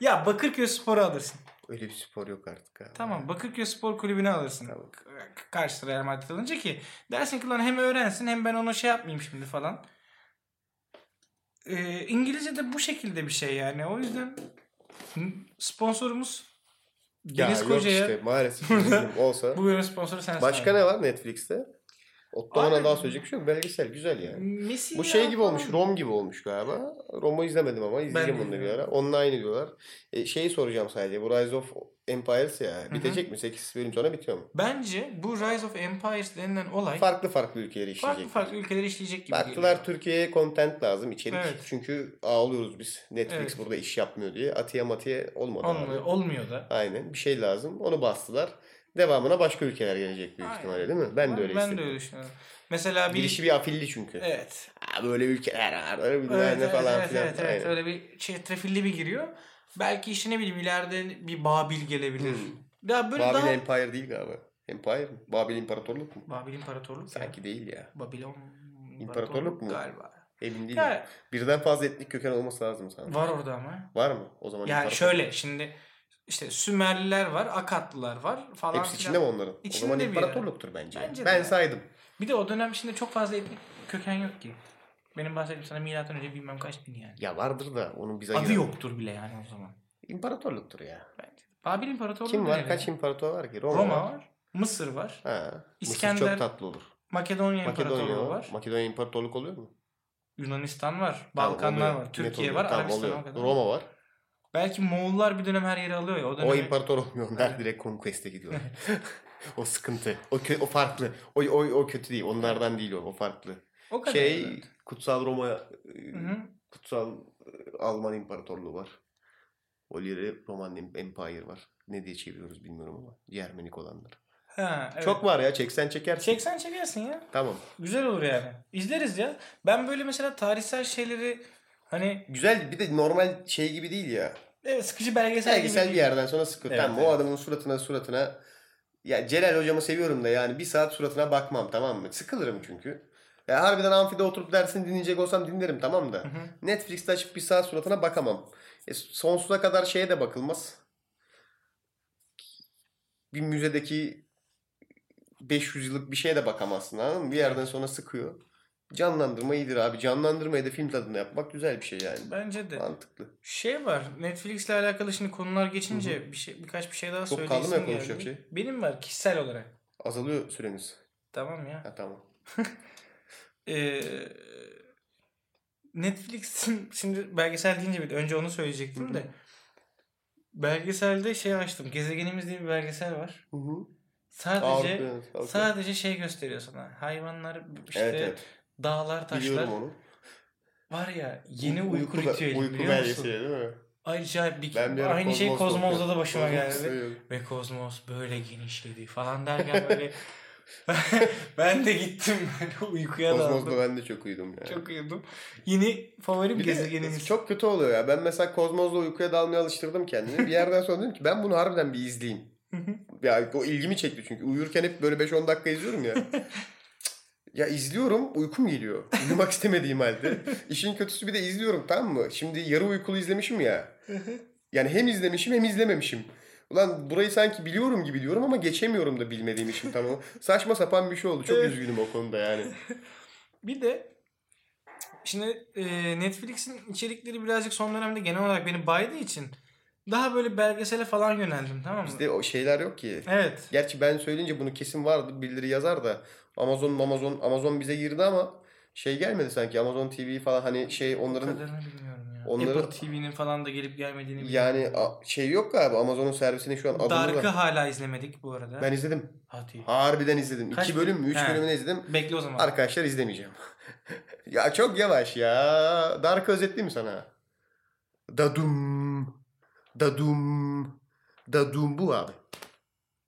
ya Bakırköy Spor'u alırsın. Öyle bir spor yok artık abi. Tamam Bakırköy Spor Kulübü'nü alırsın. K- Karşı Real Madrid alınca ki dersin ki lan hem öğrensin hem ben ona şey yapmayayım şimdi falan. Ee, İngilizce de bu şekilde bir şey yani. O yüzden sponsorumuz Ya Deniz Koca'ya işte maalesef <laughs> olsa. bu bölümün sponsoru sensin. Başka abi. ne var Netflix'te? Ottoman'a daha söyleyecek bir şey yok. Belgesel güzel yani. Messi Bu şey gibi falan. olmuş. Rom gibi olmuş galiba. Rom'u izlemedim ama izleyeceğim onu bir ara. Onunla aynı diyorlar. E, şeyi soracağım sadece. Bu Rise of Empires ya. hı. Bitecek mi? 8 bölüm sonra bitiyor mu? Bence bu Rise of Empires denilen olay Farklı farklı ülkeleri farklı işleyecek. farklı ülkeleri işleyecek gibi Baktılar geliyor. Türkiye'ye content lazım içerik. Evet. Çünkü ağlıyoruz biz. Netflix Evet. burada iş yapmıyor diye. Atiye matiye olmadı abi. Olmuyor, olmuyor da. Aynen. Bir şey lazım. Onu bastılar. Devamına başka ülkeler gelecek büyük Aynen. ihtimalle değil mi? Ben de öyle ben de hissediyorum. öyle düşünüyorum. Mesela bir Girişi bir afilli çünkü. Evet. Ha, böyle ülkeler var. Öyle bilmem Evet, ne evet, falan evet, filan. evet, evet. Öyle bir şey trefilli bir giriyor. Belki işte ne bileyim ileride bir Babil gelebilir. Hmm. Ya böyle Babil daha... Empire değil galiba. Empire mi? Babil İmparatorluk mu? Babil İmparatorluk ya. Sanki değil ya. Babilon İmparatorluk mu? Galiba. Emin değilim. Ya, Birden fazla etnik köken olması lazım sanırım. var orada ama. Var mı? O zaman Yani şöyle şimdi işte Sümerliler var, Akatlılar var falan Hepsi içinde mi onların? İçinde o zaman imparatorluktur bence. Bence de ben ya. saydım. Bir de o dönem şimdi çok fazla etnik köken yok ki. Benim bahsettiğim sana milattan önce bilmem kaç bin yani. Ya vardır da onun bize Adı yoktur bile yani o zaman. İmparatorluktur ya. Bence. Babil İmparatorluğu Kim var? Kaç imparator var ki? Roma, Roma var. var. Mısır var. Ha. İskender- Mısır çok tatlı olur. Makedonya İmparatorluğu var. var. Makedonya imparatorluk oluyor mu? Yunanistan var. Tamam, Balkanlar oluyor. var. Türkiye var. Tamam, Arabistan kadar. Roma var. Belki Moğollar bir dönem her yeri alıyor ya. O, dönem O imparator olmuyor. Onlar direkt conquest'e gidiyorlar. <laughs> <laughs> o sıkıntı. O, kö- o farklı. O, o, o kötü değil. Onlardan değil o. O farklı. O kadar. Şey evet. Kutsal Roma e, Hı hı. Kutsal e, Alman İmparatorluğu var. Holy Roman Empire var. Ne diye çeviriyoruz bilmiyorum ama. Cermenik olanlar. Ha, evet. Çok var ya. Çeksen çekersin. Çeksen çekersin ya. Tamam. Güzel olur yani. İzleriz ya. Ben böyle mesela tarihsel şeyleri hani Güzel bir de normal şey gibi değil ya. evet, sıkıcı belgesel, Belgesel gibi bir yerden sonra sıkıyor. Evet, tamam o evet. adamın suratına suratına ya Celal hocamı seviyorum da yani bir saat suratına bakmam tamam mı? Sıkılırım çünkü. Ya harbiden amfide oturup dersini dinleyecek olsam dinlerim tamam da. Hı hı. Netflix'te açıp bir saat suratına bakamam. E, sonsuza kadar şeye de bakılmaz. Bir müzedeki 500 yıllık bir şeye de bakamazsın anladın mı? Bir yerden sonra sıkıyor. Canlandırma iyidir abi. Canlandırmayı da film tadında yapmak güzel bir şey yani. Bence de. Mantıklı. Şey var. Netflix'le alakalı şimdi konular geçince bir şey birkaç bir şey daha Çok kaldı mı konuşacak şey? Benim var kişisel olarak. Azalıyor süremiz. Tamam ya. Ha tamam. <laughs> Ee, Netflix'in şimdi belgesel deyince bir önce onu söyleyecektim Hı hı. de. Belgeselde şey açtım. Gezegenimiz diye bir belgesel var. Hı hı. Sadece Avrupa, Avrupa. sadece şey gösteriyor sana. Hayvanlar işte evet evet. dağlar taşlar. Biliyorum onu. Var ya yeni uyku, uyku, ritüeli Uyku biliyor musun? belgeseli değil mi? Acayip bir Ben bir aynı şey Kozmos'ta Kozmos'da da başıma geldi. Ve Kozmos böyle genişledi falan derken böyle <laughs> <laughs> ben de gittim <laughs> böyle uykuya Kozmos'ta daldım. ben de çok uyudum ya. Çok uyudum. Yeni favorim Bir de gezegenimiz. <laughs> çok kötü oluyor ya. Ben mesela Kozmos'la uykuya dalmaya alıştırdım kendimi. Bir yerden sonra dedim ki ben bunu harbiden bir izleyeyim. ya o ilgimi çekti çünkü. Uyurken hep böyle 5-10 dakika izliyorum ya. ya izliyorum uykum geliyor. Uyumak istemediğim halde. İşin kötüsü bir de izliyorum tamam mı? Şimdi yarı uykulu izlemişim ya. Yani hem izlemişim hem izlememişim. Ulan burayı sanki biliyorum gibi diyorum ama geçemiyorum da bilmediğim için tamam. Saçma sapan bir şey oldu. Çok Evet. üzgünüm o konuda yani. <laughs> Bir de şimdi e, Netflix'in içerikleri birazcık son dönemde genel olarak beni baydığı için daha böyle belgesele falan yöneldim tamam mı? Bizde o şeyler yok ki. Evet. Gerçi ben söyleyince bunu kesin vardı bildiri yazar da Amazon Amazon Amazon bize girdi ama şey gelmedi sanki Amazon TV falan hani şey onların. Onları- Apple TV'nin falan da gelip gelmediğini yani bilmiyorum. a- şey yok galiba Amazon'un servisinin şu an adını Dark'ı da. hala izlemedik bu arada. Ben izledim. Hadi. Harbiden izledim. Kaç İki bölüm mü? Üç He. bölümünü izledim. Bekle o zaman. Arkadaşlar izlemeyeceğim. <laughs> ya çok yavaş ya. Dark özetli mi sana? Dadum. Dadum. Dadum bu abi.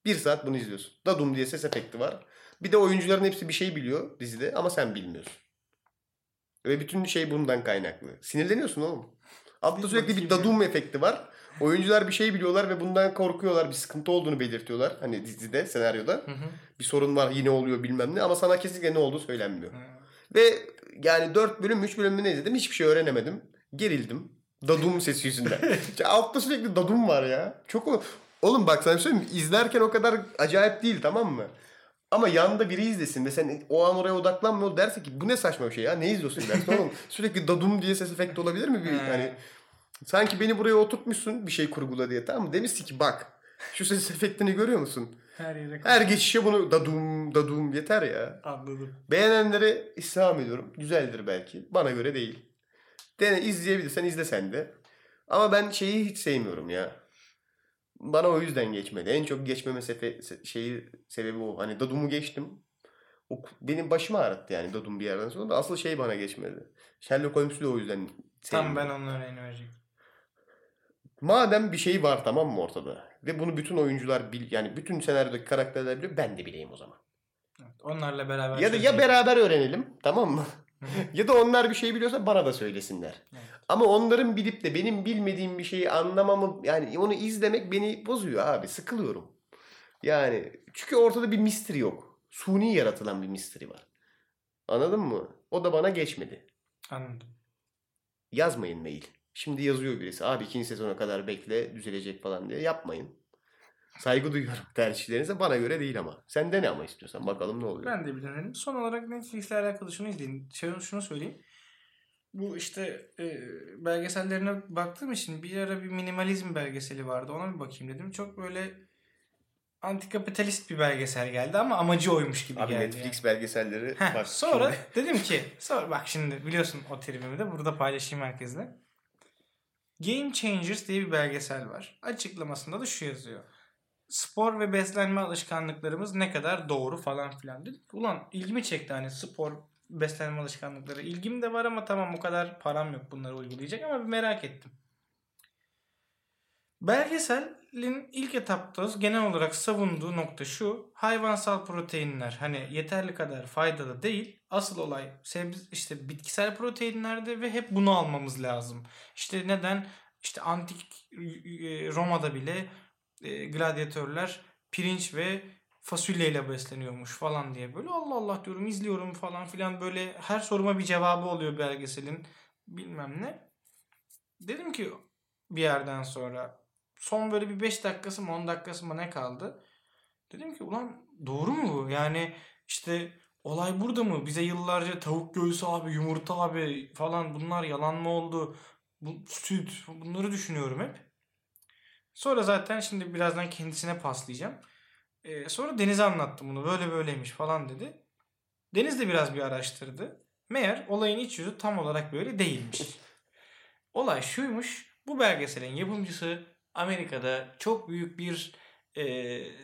Bir saat bunu izliyorsun. Dadum diye ses efekti var. Bir de oyuncuların hepsi bir şey biliyor dizide ama sen bilmiyorsun. Ve bütün şey bundan kaynaklı. Sinirleniyorsun oğlum. Altta sürekli bir dadum efekti var. Oyuncular bir şey biliyorlar ve bundan korkuyorlar. Bir sıkıntı olduğunu belirtiyorlar. Hani dizide, senaryoda. Hı hı. Bir sorun var yine oluyor bilmem ne. Ama sana kesinlikle ne olduğu söylenmiyor. Hı. Ve yani 4 bölüm 3 bölümünü izledim. Hiçbir şey öğrenemedim. Gerildim. Dadum sesi yüzünden. <laughs> Altta sürekli dadum var ya. Çok. Oğlum bak sana bir şey söyleyeyim mi? İzlerken o kadar acayip değil tamam mı? Ama yanında biri izlesin ve sen o an oraya odaklanmıyor derse ki bu ne saçma bir şey ya ne izliyorsun dersin oğlum. <laughs> Sürekli dadum diye ses efekti olabilir mi? Bir, hani sanki beni buraya oturtmuşsun bir şey kurgula diye tamam mı? Demişsin ki bak şu ses efektini görüyor musun? Her yere Her geçişe bunu dadum dadum yeter ya. anladım. Beğenenlere istirham ediyorum. Güzeldir belki. Bana göre değil. Dene izleyebilirsen izle sen de. Ama ben şeyi hiç sevmiyorum ya. Bana o yüzden geçmedi. En çok geçmeme sefe- se- şeyi sebebi o. Hani Dadum'u geçtim. O benim başımı ağrıttı yani Dadum bir yerden sonra asıl şey bana geçmedi. Sherlock Holmes'u da o yüzden Tam sevmiyorum. ben örneğini verecektim. Madem bir şey var tamam mı ortada ve bunu bütün oyuncular bil yani bütün senaryodaki karakterler biliyor ben de bileyim o zaman. Evet, onlarla beraber Ya da ya beraber öğrenelim tamam mı? <laughs> Ya da onlar bir şey biliyorsa bana da söylesinler. Evet. Ama onların bilip de benim bilmediğim bir şeyi anlamamı yani onu izlemek beni bozuyor abi. Sıkılıyorum. Yani çünkü ortada bir mystery yok. Suni yaratılan bir mystery var. Anladın mı? O da bana geçmedi. Anladım. Yazmayın mail. Şimdi yazıyor birisi. Abi ikinci sezona kadar bekle düzelecek falan diye. Yapmayın. Saygı duyuyorum tercihlerinize. Bana göre değil ama. Sen de ne ama istiyorsan. Bakalım ne oluyor. Ben de bir denedim. Son olarak Netflix'le alakalı şunu izleyin. Şey, şunu söyleyeyim. Bu işte e, belgesellerine baktığım için bir ara bir minimalizm belgeseli vardı. Ona bir bakayım dedim. Çok böyle antikapitalist bir belgesel geldi ama amacı oymuş gibi Abi geldi. Netflix belgeselleri Heh, bak sonra şimdi- <laughs> dedim ki sonra bak şimdi biliyorsun o tribimi de burada paylaşayım herkesle. Game Changers diye bir belgesel var. Açıklamasında da şu yazıyor. Spor ve beslenme alışkanlıklarımız ne kadar doğru falan filan. Dedim ulan ilgimi çekti hani spor beslenme alışkanlıkları. İlgim de var ama tamam o kadar param yok bunları uygulayacak ama bir merak ettim. Belgeselin ilk etapta genel olarak savunduğu nokta şu. Hayvansal proteinler hani yeterli kadar faydalı değil. Asıl olay sebze işte bitkisel proteinlerde ve hep bunu almamız lazım. İşte neden? İşte antik e, Roma'da bile e, gladyatörler pirinç ve fasulyeyle besleniyormuş falan diye böyle Allah Allah diyorum izliyorum falan filan böyle her soruma bir cevabı oluyor belgeselin bilmem ne. Dedim ki bir yerden sonra son böyle bir 5 dakikası mı 10 dakikası mı ne kaldı? Dedim ki ulan doğru mu bu? Yani işte olay burada mı? Bize yıllarca tavuk göğsü abi, yumurta abi falan bunlar yalan mı oldu? Bu, süt bunları düşünüyorum hep. Sonra zaten şimdi birazdan kendisine paslayacağım. Ee, sonra Deniz'e anlattım bunu. Böyle böyleymiş falan dedi. Deniz de biraz bir araştırdı. Meğer olayın iç yüzü tam olarak böyle değilmiş. <laughs> Olay şuymuş. Bu belgeselin yapımcısı Amerika'da çok büyük bir e,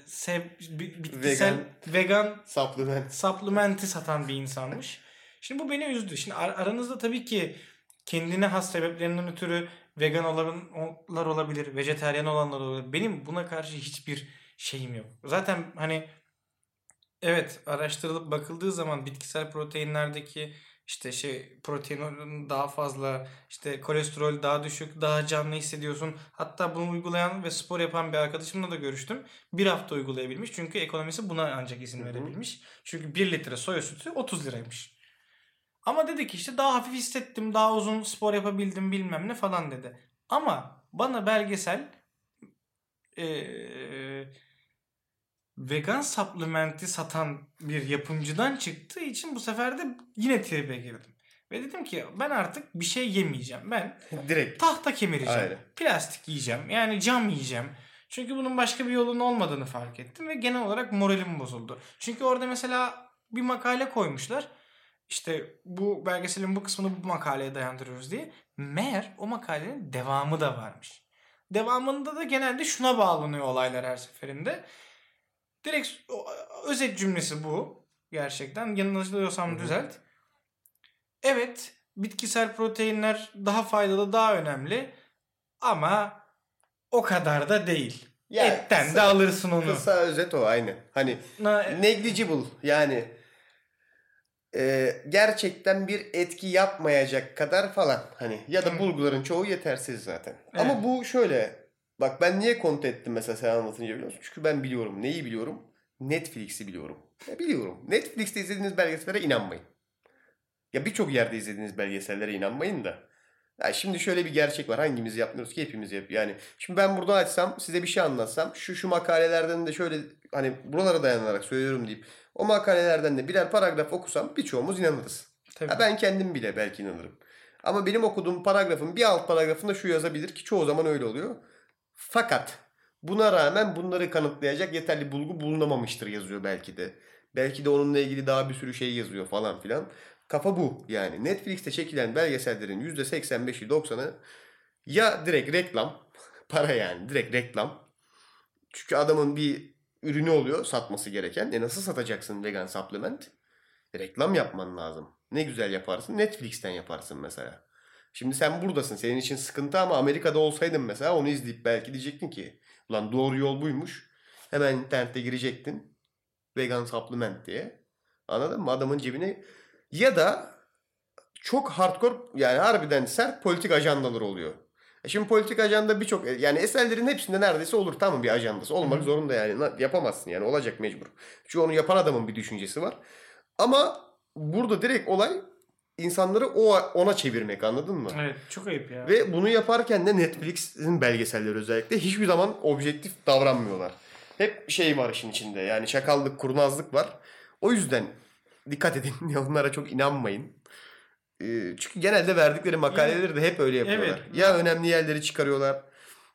sev, bi- bitkisel Vegan. vegan Supplement. supplementi satan bir insanmış. <laughs> Şimdi bu beni üzdü. Şimdi ar- aranızda tabii ki kendine has sebeplerinden ötürü vegan olanlar olabilir, vejeteryan olanlar olabilir. Benim buna karşı hiçbir şeyim yok. Zaten hani evet araştırılıp bakıldığı zaman bitkisel proteinlerdeki işte şey protein daha fazla, işte kolesterol daha düşük, daha canlı hissediyorsun. Hatta bunu uygulayan ve spor yapan bir arkadaşımla da görüştüm. Bir hafta uygulayabilmiş. Çünkü ekonomisi buna ancak izin verebilmiş. Çünkü 1 litre soya sütü 30 liraymış. Ama dedi ki işte daha hafif hissettim, daha uzun spor yapabildim bilmem ne falan dedi. Ama bana belgesel ee, vegan supplementi satan bir yapımcıdan çıktığı için bu sefer de yine tribe girdim. Ve dedim ki ben artık bir şey yemeyeceğim. Ben <laughs> Direkt. tahta kemireceğim. Aynen. Plastik yiyeceğim. Yani cam yiyeceğim. Çünkü bunun başka bir yolunun olmadığını fark ettim ve genel olarak moralim bozuldu. Çünkü orada mesela bir makale koymuşlar. İşte bu belgeselin bu kısmını bu makaleye dayandırıyoruz diye. Meğer o makalenin devamı da varmış. Devamında da genelde şuna bağlanıyor olaylar her seferinde. Direkt özet cümlesi bu. Gerçekten yanılıyorsam düzelt. Evet bitkisel proteinler daha faydalı daha önemli ama o kadar da değil. Ya, Etten kısa- de alırsın onu. Kısa özet o aynı. Hani Na- negligible yani e, gerçekten bir etki yapmayacak kadar falan hani ya da bulguların çoğu yetersiz zaten. Evet. Ama bu şöyle bak ben niye kont ettim mesela sen anlatınca biliyor musun? Çünkü ben biliyorum. Neyi biliyorum? Netflix'i biliyorum. Ya biliyorum. Netflix'te izlediğiniz belgesellere inanmayın. Ya birçok yerde izlediğiniz belgesellere inanmayın da. Ya şimdi şöyle bir gerçek var. Hangimiz yapmıyoruz ki hepimiz yap. Yani şimdi ben burada açsam size bir şey anlatsam şu şu makalelerden de şöyle hani buralara dayanarak söylüyorum deyip o makalelerden de birer paragraf okusam birçoğumuz inanırız. Tabii. Ha ben kendim bile belki inanırım. Ama benim okuduğum paragrafın bir alt paragrafında şu yazabilir ki çoğu zaman öyle oluyor. Fakat buna rağmen bunları kanıtlayacak yeterli bulgu bulunamamıştır yazıyor belki de. Belki de onunla ilgili daha bir sürü şey yazıyor falan filan. Kafa bu yani. Netflix'te çekilen belgesellerin %85'i 90'ı ya direkt reklam. <laughs> Para yani direkt reklam. Çünkü adamın bir ürünü oluyor satması gereken. E nasıl satacaksın vegan supplement? Reklam yapman lazım. Ne güzel yaparsın. Netflix'ten yaparsın mesela. Şimdi sen buradasın. Senin için sıkıntı ama Amerika'da olsaydın mesela onu izleyip belki diyecektin ki ulan doğru yol buymuş. Hemen internette girecektin. Vegan supplement diye. Anladın mı? Adamın cebine ya da çok hardcore yani harbiden sert politik ajandalar oluyor. E şimdi politik ajanda birçok yani eserlerin hepsinde neredeyse olur tamam bir ajandası. Olmak zorunda yani. Yapamazsın yani olacak mecbur. Çünkü onu yapan adamın bir düşüncesi var. Ama burada direkt olay insanları o ona çevirmek anladın mı? Evet çok ayıp ya. Ve bunu yaparken de Netflix'in belgeselleri özellikle hiçbir zaman objektif davranmıyorlar. Hep şey var işin içinde yani çakallık, kurnazlık var. O yüzden dikkat edin <laughs> onlara çok inanmayın. Ee, Çünkü genelde verdikleri makaleleri de hep öyle yapıyorlar. Evet. Ya önemli yerleri çıkarıyorlar.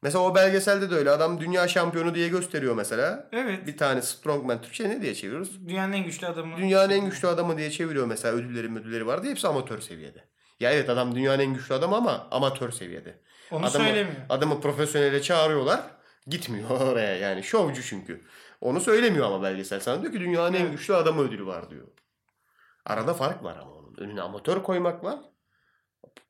Mesela o belgeselde de öyle. Adam dünya şampiyonu diye gösteriyor mesela. Evet. Bir tane strongman Türkçe ne diye çeviriyoruz? Dünyanın en güçlü adamı. Dünyanın en güçlü adamı diye çeviriyor mesela ödülleri ödülleri vardı. Hepsi amatör seviyede. Ya evet adam dünyanın en güçlü adamı ama amatör seviyede. Onu Adamı, söylemiyor. adamı profesyonele çağırıyorlar. Gitmiyor <laughs> oraya yani. Şovcu çünkü. Onu söylemiyor ama belgesel. Sana diyor ki dünyanın en Evet. güçlü adamı ödülü var diyor. Arada fark var ama. Önüne amatör koymak var.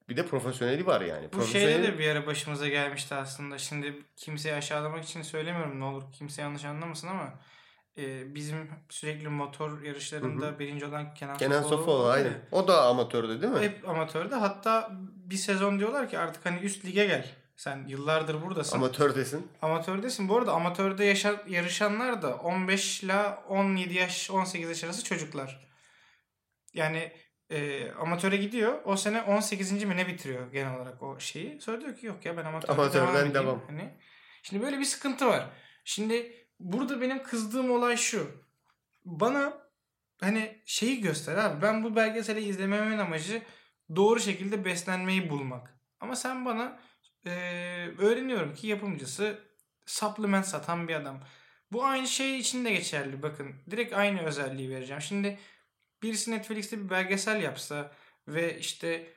Bir de profesyoneli var yani. Bu Profesyoneli... şeyde de bir ara başımıza gelmişti aslında. Şimdi kimseyi aşağılamak için söylemiyorum ne olur kimse yanlış anlamasın ama e, bizim sürekli motor yarışlarında birinci olan Kenan, Kenan var ya. aynen. O da amatördü değil mi? Hep amatördü. Hatta bir sezon diyorlar ki artık hani üst lige gel. Sen yıllardır buradasın. Amatördesin. Amatördesin. Bu arada amatörde yaşa- yarışanlar da 15 ile 17 yaş 18 yaş arası çocuklar. Yani e, amatöre gidiyor. O sene 18. mi ne bitiriyor genel olarak o şeyi. Sonra diyor ki yok ya ben amatörde Amatörden devam devam. Hani, şimdi böyle bir sıkıntı var. Şimdi burada benim kızdığım olay şu. Bana hani şeyi göster abi. Ben bu belgeseli izlememin amacı doğru şekilde beslenmeyi bulmak. Ama sen bana eee, öğreniyorum ki yapımcısı supplement satan bir adam. Bu aynı şey için de geçerli. Bakın direkt aynı özelliği vereceğim. Şimdi birisi Netflix'te bir belgesel yapsa ve işte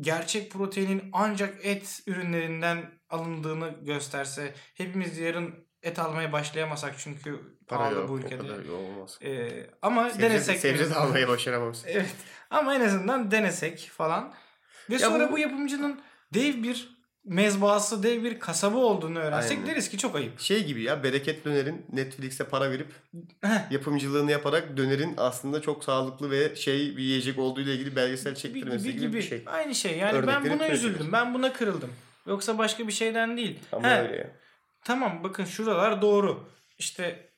gerçek proteinin ancak et ürünlerinden alındığını gösterse hepimiz yarın et almaya başlayamasak çünkü Para pahalı yok. bu o ülkede. kadar olmaz. Ee, ama Sebze, denesek. sebze de almayı başaramamışsın. <laughs> Evet. Ama en azından denesek falan. Ve Ya sonra bu- bu... yapımcının dev bir mezbahası, dev bir kasabı olduğunu öğrensek Aynen. deriz ki çok ayıp. Şey gibi ya Bereket Döner'in Netflix'e para verip yapımcılığını yaparak dönerin aslında çok sağlıklı ve şey bir yiyecek olduğu ile ilgili belgesel Bir, çektirmesi gibi, gibi, gibi. bir şey. Aynı şey. Yani ben Örnekleri buna üzüldüm. Ben buna kırıldım. Yoksa başka bir şeyden değil. Ama He, öyle ya. Tamam bakın şuralar doğru. İşte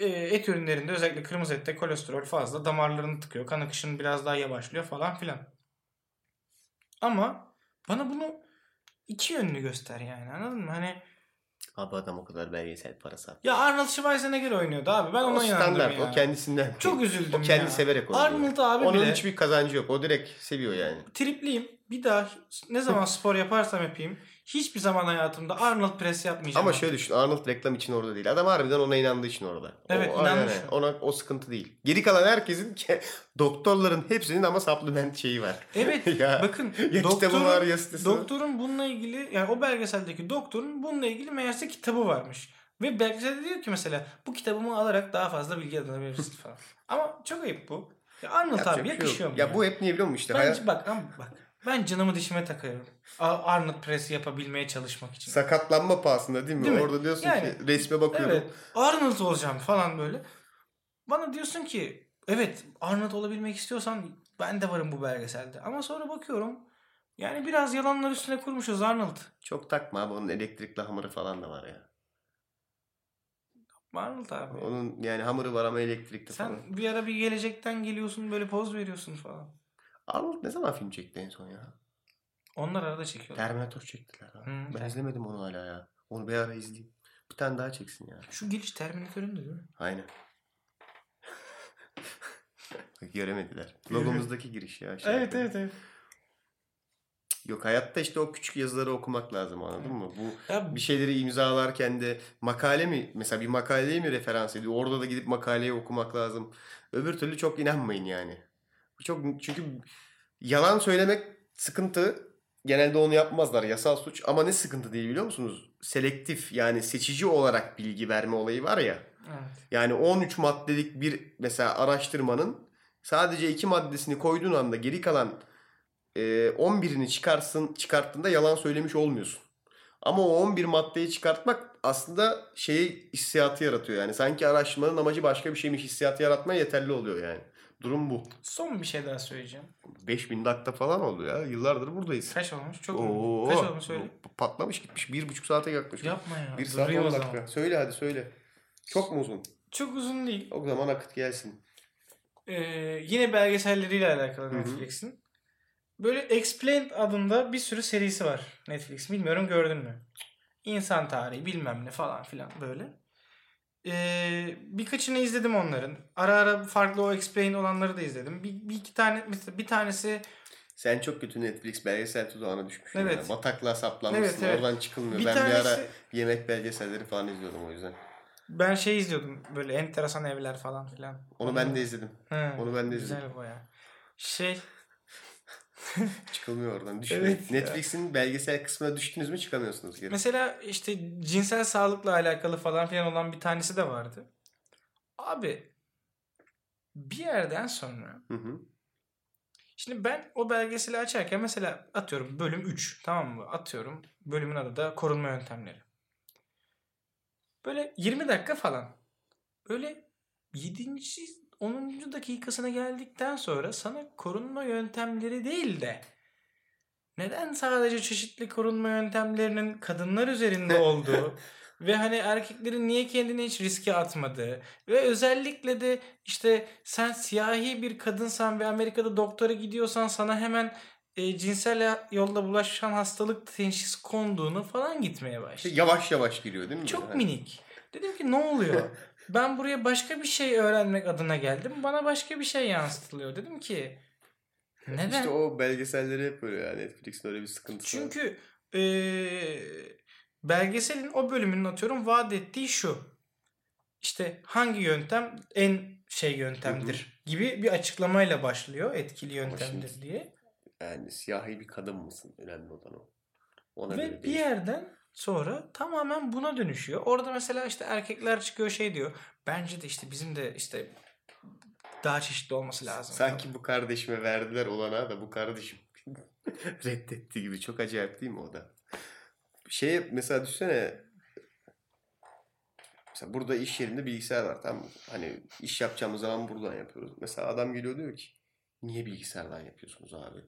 e, et ürünlerinde özellikle kırmızı ette kolesterol fazla. Damarlarını tıkıyor. Kan akışın biraz daha yavaşlıyor falan filan. Ama bana bunu iki yönlü göster yani anladın mı? Hani Abi adam o kadar belgesel parası attı. ya Arnold Schwarzenegger oynuyordu abi. Ben o ona inandım standart. ya. O kendisinden. Çok üzüldüm O kendi ya. severek oynuyor. Arnold abi Onun bile hiçbir kazancı yok. O direkt seviyor yani. tripliyim. Bir daha ne zaman <laughs> spor yaparsam yapayım hiçbir zaman hayatımda Arnold press yapmayacağım. Ama şöyle düşün. Arnold reklam için orada değil. Adam harbiden ona inandığı için orada. Evet, o, inanmış. yani ona o sıkıntı değil. Geri kalan herkesin ke- <laughs> doktorların hepsinin ama supplement şeyi var. Evet <laughs> ya, bakın ya kitabı var ya sitesi doktorun bununla ilgili yani o belgeseldeki doktorun bununla ilgili meğerse kitabı varmış. Ve belgeselde diyor ki mesela bu kitabımı alarak daha fazla bilgi edinebilirsin falan. Ama çok ayıp bu. Ya Arnold Yapacak abi şey yakışıyor mu? Ya bu hep niye biliyor musun işte? ben, Hayat, bak ama bak ben canımı dişime takıyorum. Arnold press yapabilmeye çalışmak için. sakatlanma pahasında değil mi? Değil mi? Orada diyorsun Yani, ki resme bakıyorum. Evet. Arnold olacağım falan böyle. Bana diyorsun ki evet Arnold olabilmek istiyorsan ben de varım bu belgeselde. Ama sonra bakıyorum yani biraz yalanlar üstüne kurmuşuz Arnold. Çok takma abi onun elektrikli hamuru falan da var ya. Arnold abi. Onun yani hamuru var ama elektrikli Sen falan. bir ara bir gelecekten geliyorsun böyle poz veriyorsun falan. Arnold ne zaman film çekti en son ya? Onlar arada çekiyorlar. Terminator çektiler. Ha. Hı, ben izlemedim onu hala ya. Onu bir ara izleyeyim. Bir tane daha çeksin ya. Şu giriş Terminator'ın da değil mi? Aynen. <laughs> Göremediler. Logomuzdaki giriş ya. şey yapıyor. evet. Yok hayatta işte o küçük yazıları okumak lazım anladın mı? Bu Ya bir şeyleri imzalarken de makale mi mesela bir makaleye mi referans ediyor? Orada da gidip makaleyi okumak lazım. Öbür türlü çok inanmayın yani. Çok çünkü yalan söylemek sıkıntı. Genelde onu yapmazlar yasal suç ama ne sıkıntı değil biliyor musunuz? Selektif yani seçici olarak bilgi verme olayı var ya. evet. Yani 13 maddelik bir mesela araştırmanın sadece iki maddesini koyduğun anda geri kalan e, 11'ini çıkarsın çıkarttığında yalan söylemiş olmuyorsun. Ama o 11 maddeyi çıkartmak aslında şeyi hissiyatı yaratıyor. Yani sanki araştırmanın amacı başka bir şeymiş hissiyatı yaratmaya yeterli oluyor yani. Durum bu. Son bir şey daha söyleyeceğim. 5000 dakika falan oldu ya. Yıllardır buradayız. Kaç olmuş? Çok Oo? Kaç olmuş söyle. Patlamış gitmiş. Bir buçuk saate yaklaşık. Yapma ya. Bir saat Durayım 10 o dakika. zaman. Söyle hadi söyle. Çok mu uzun? Çok uzun değil. O zaman akıt gelsin. Ee, yine belgeselleriyle alakalı. Netflix'in. Böyle Explained adında bir sürü serisi var Netflix. Bilmiyorum gördün mü? İnsan tarihi bilmem ne falan filan böyle. Ee, birkaçını izledim onların. Ara ara farklı o Explained olanları da izledim. Bir, bir iki tane mesela bir tanesi Sen çok kötü Netflix belgesel tuzağına düşmüşsün. Evet. Ya. Bataklığa saplanmışsın. Evet, evet. Oradan çıkılmıyor. bir ben tanesi bir ara yemek belgeselleri falan izliyordum o yüzden. ben şey izliyordum böyle enteresan evler falan filan. Onu ben de izledim. He, onu ben de izledim. Güzel baya. Şey <laughs> Çıkılmıyor oradan. Düşün. Evet ya. Netflix'in belgesel kısmına düştünüz mü çıkamıyorsunuz geri. Mesela işte cinsel sağlıkla alakalı falan filan olan bir tanesi de vardı. Abi bir yerden sonra Hı hı. şimdi ben o belgeseli açarken mesela atıyorum bölüm 3 tamam mı? Atıyorum bölümün adı da korunma yöntemleri. Böyle 20 dakika falan. Böyle 7. 10. dakikasına geldikten sonra sana korunma yöntemleri değil de neden sadece çeşitli korunma yöntemlerinin kadınlar üzerinde <laughs> olduğu ve hani erkeklerin niye kendini hiç riske atmadığı ve özellikle de işte sen siyahi bir kadınsan ve Amerika'da doktora gidiyorsan sana hemen e, cinsel yolla bulaşan hastalık teşhis konduğunu falan gitmeye başladı. Yavaş yavaş giriyor değil mi? Çok böyle? minik. Dedim ki ne oluyor? <laughs> Ben buraya başka bir şey öğrenmek adına geldim. Bana başka bir şey yansıtılıyor. Dedim ki neden? İşte o belgeselleri hep böyle ya. Netflix'in öyle bir sıkıntısı var. Çünkü eee, belgeselin o bölümünün atıyorum vaat ettiği şu. İşte hangi yöntem en şey yöntemdir gibi bir açıklamayla başlıyor. Etkili yöntemdir şimdi- diye. Yani siyahi bir kadın mısın? Önemli olan o. Ona Ve bir değişiyor. yerden sonra tamamen buna dönüşüyor. Orada mesela işte erkekler çıkıyor şey diyor. Bence de işte bizim de işte daha çeşitli olması lazım. Sanki bu kardeşime verdiler olana da bu kardeşim <laughs> reddetti gibi. Çok acayip değil mi o da? Şey mesela düşünsene mesela burada iş yerinde bilgisayar var tamam mı? Hani iş yapacağımız zaman buradan yapıyoruz. Mesela adam geliyor diyor ki niye bilgisayardan yapıyorsunuz abi?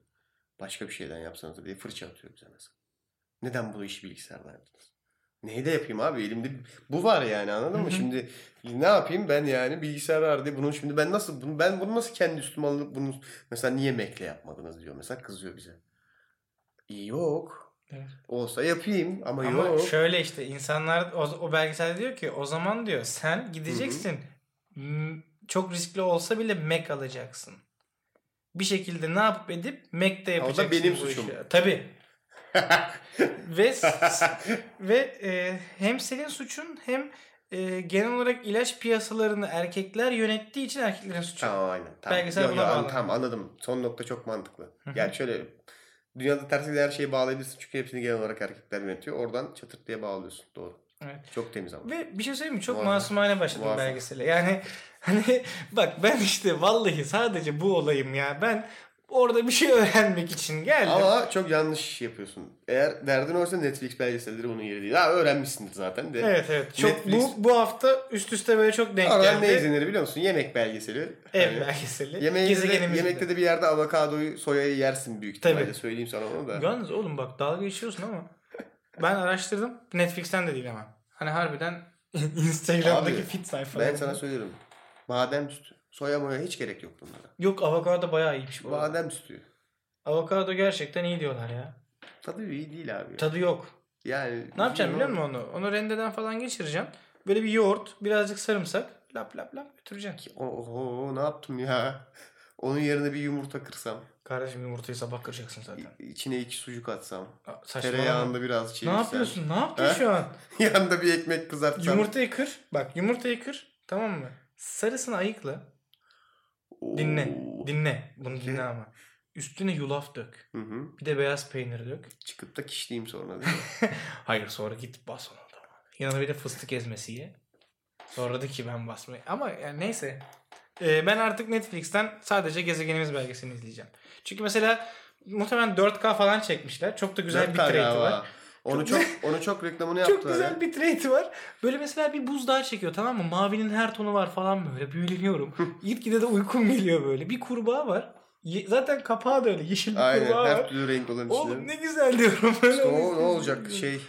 Başka bir şeyden yapsanız diye fırça atıyor bize mesela. Neden bu işi bilgisayardan yaptınız? Neyi de yapayım abi elimde bu var yani anladın mı? Şimdi ne yapayım ben yani bilgisayar var diye bunu şimdi ben nasıl bunu ben bunu nasıl kendi üstüme alıp bunu mesela niye Mac'le yapmadınız diyor mesela kızıyor bize. İyi yok. Evet. Olsa yapayım ama, Ama yok. şöyle işte insanlar o, o belgeselde diyor ki o zaman diyor sen gideceksin. Çok riskli olsa bile Mac alacaksın. Bir şekilde ne yapıp edip Mac'te yapacaksın. benim bu suçum. işi. Tabii. Ve <laughs> ve e, hem senin suçun hem e, genel olarak ilaç piyasalarını erkekler yönettiği için erkeklerin suçu. Tamam aynen. Tamam. Belgesel Yo, buna yo, bağlanıyor. Tamam anladım. Son nokta çok mantıklı. Yani şöyle dünyada tersiyle her şeyi bağlayabilirsin çünkü hepsini genel olarak erkekler yönetiyor. Oradan çatırt diye bağlıyorsun. Doğru. Evet. Çok temiz ama. Ve bir şey söyleyeyim mi? Çok Muazzam. masumane başladım Muazzam. belgesele. Yani <laughs> hani bak ben işte vallahi sadece bu olayım ya. Ben orada bir şey <laughs> öğrenmek için geldim. Ama çok yanlış yapıyorsun. Eğer derdin oysa Netflix belgeselleri bunun yeri değil. Ha öğrenmişsindir zaten de. Evet evet. Çok Netflix- bu bu hafta üst üste böyle çok denk Aradan ne geldi. izlenir biliyor musun? Yemek belgeseli. Ev Hani belgeseli. Yemeğinde de, Gezegenimizde. yemekte de bir yerde avokadoyu, soyayı yersin büyük Tabii. ihtimalle. Söyleyeyim sana onu da. Yalnız oğlum bak dalga geçiyorsun ama ben araştırdım. Netflix'ten de değil ama. Hani harbiden <laughs> Instagram'daki Abi, fit sayfaları. Ben sana söylüyorum. Badem sütü. Soya moya hiç gerek yok bunlara. Yok avokado bayağı iyiymiş bu. arada. Badem sütü. Avokado gerçekten iyi diyorlar ya. Tadı iyi değil abi. Tadı yok. yani Ne yapacağım biliyor musun onu? Onu rendeden falan geçireceğim. Böyle bir yoğurt, birazcık sarımsak, lap lap lap götüreceksin. Oho ne yaptım ya? Onun yerine bir yumurta kırsam. Kardeşim yumurtayı sabah kıracaksın zaten. i- içine iki sucuk atsam. Saçmalama. Tereyağında biraz Ne çevirsem. yapıyorsun? Ne yaptın şu an? <laughs> Yanında bir ekmek kızartsam. Yumurtayı kır. Bak yumurtayı kır. Tamam mı? Sarısını ayıkla. Dinle. Dinle. Bunu dinle ama. Üstüne yulaf dök. Hı hı. Bir de beyaz peynir dök. Çıkıp da kişleyeyim sonra değil mi? <laughs> Hayır sonra git bas onu da. Yanına bir de fıstık ezmesi ye. Sonra da ki ben basmayı. Ama yani neyse. Ee, ben artık Netflix'ten sadece Gezegenimiz belgeselini izleyeceğim. Çünkü mesela muhtemelen 4K falan çekmişler. Çok da güzel bir bitrate'i var. Onu Çok- <laughs> onu çok reklamını yaptılar. Çok güzel ya. bir bitrate'i var. Böyle mesela bir buzdağı çekiyor tamam mı? Mavinin her tonu var falan böyle. Büyüleniyorum. Gitgide de uykum geliyor böyle. Bir kurbağa var. Ye- zaten kapağı da öyle. Yeşil bir Aynen kurbağa her var. türlü renk olan Oğlum içinde. ne güzel diyorum. Böyle İşte o ne olacak şey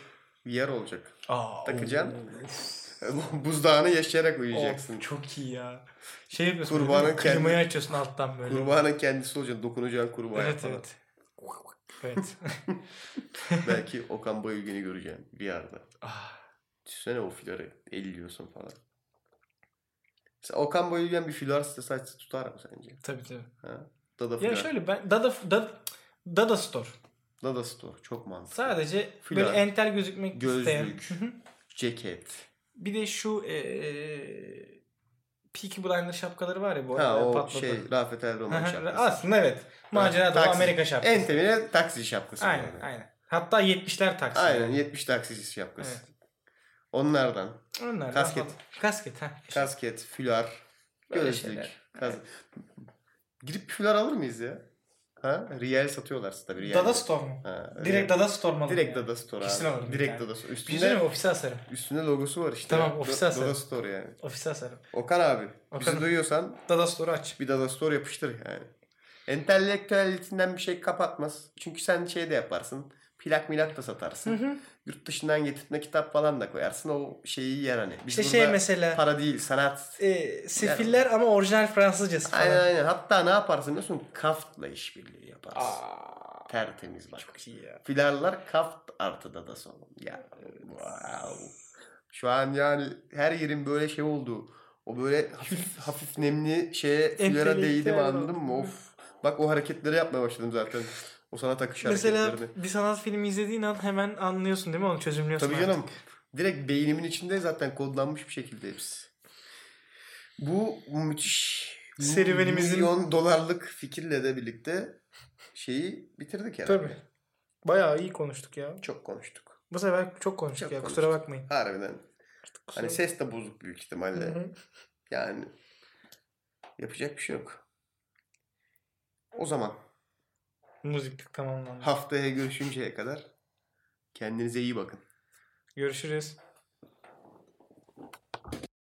yer olacak. Aa, Takacaksın. of. <laughs> Buzdağını yaşayarak uyuyacaksın. Of, çok iyi ya. Şey yapıyorsun. Kurbanın böyle, kendi- Klimayı açıyorsun alttan böyle. Kurbanın kendisi olacaksın. Dokunacağın kurbağaya Evet falan. evet. Evet. <laughs> Belki Okan Bayülgen'i göreceksin bir yerde. Ah, Düşünsene o fiları elliyorsun falan. Mesela Okan Bayülgen bir filar sitesi açsa tutar mı sence? tabii tabii. Ha? Dada Ya filar. şöyle ben Dada Dada, Dada Store. Dada Store. Çok mantıklı. Sadece Filar. böyle entel gözükmek isteyen. Gözlük. Ceket. Bir de şu eee Peaky Blinder şapkaları var ya bu Ha arada o patladı. şey Rafet Aha, şapkası. Aslında evet. Macera dolu. Amerika şapkası. En temine taksi şapkası. Aynen yani. aynen. Hatta 70'ler taksi. Aynen 70 taksici şapkası. Evet. Onlardan. Onlar Kasket. Kasket ha. Kasket, Böyle gözlük. Kaz... Gidip bir fülar alır mıyız ya? Ha? Riel satıyorlar tabii. Riel. Dada Store mu? Ha, Direkt. Dada Store mu? alırım Direkt yani? Dada Store Kesin abi. alırım bir Direkt tane. Dada Store. Şey Üstünde, söyleyeyim mi? Ofise asarım. üstünde logosu var işte. Tamam, ofise asarım. Dada Store yani. Ofise asarım. Okan abi bizi Okan. duyuyorsan Dada Store'u aç. bir Dada Store yapıştır yani. Entelektüellitinden bir şey kapatmaz. Çünkü sen şey de yaparsın. Plak milak da satarsın. Yurt dışından getirtme kitap falan da koyarsın. O şeyi yer hani. Biz İşte şey mesela para değil sanat. e, sefiller ama orijinal Fransızcası falan. Aynen aynen. Hatta ne yaparsın biliyor musun? Kaft'la işbirliği yaparsın. Aa, Tertemiz bak. çok iyi ya. Filarlar kaft artı da son. Ya wow. Şu an yani her yerin böyle şey oldu. O böyle hafif hafif nemli şeye filara değdim anladın mı? Of. Bak o hareketleri yapmaya başladım zaten. O sanat akışı Mesela hareketlerini. bir sanat filmi izlediğin an hemen anlıyorsun değil mi? Onu çözümlüyorsun Tabii artık. canım. Direkt beynimin içinde zaten kodlanmış bir şekilde hepsi. Bu müthiş Serüvenimizin- milyon dolarlık fikirle de birlikte şeyi bitirdik herhalde. Tabii. Bayağı iyi konuştuk ya. Çok konuştuk. Bu sefer çok konuştuk Çok ya. konuştuk. Kusura bakmayın. Harbiden. Kusura- Hani ses de bozuk büyük ihtimalle. Yani yapacak bir şey yok. O zaman Müzik tamamlandı. haftaya görüşünceye kadar kendinize iyi bakın. Görüşürüz.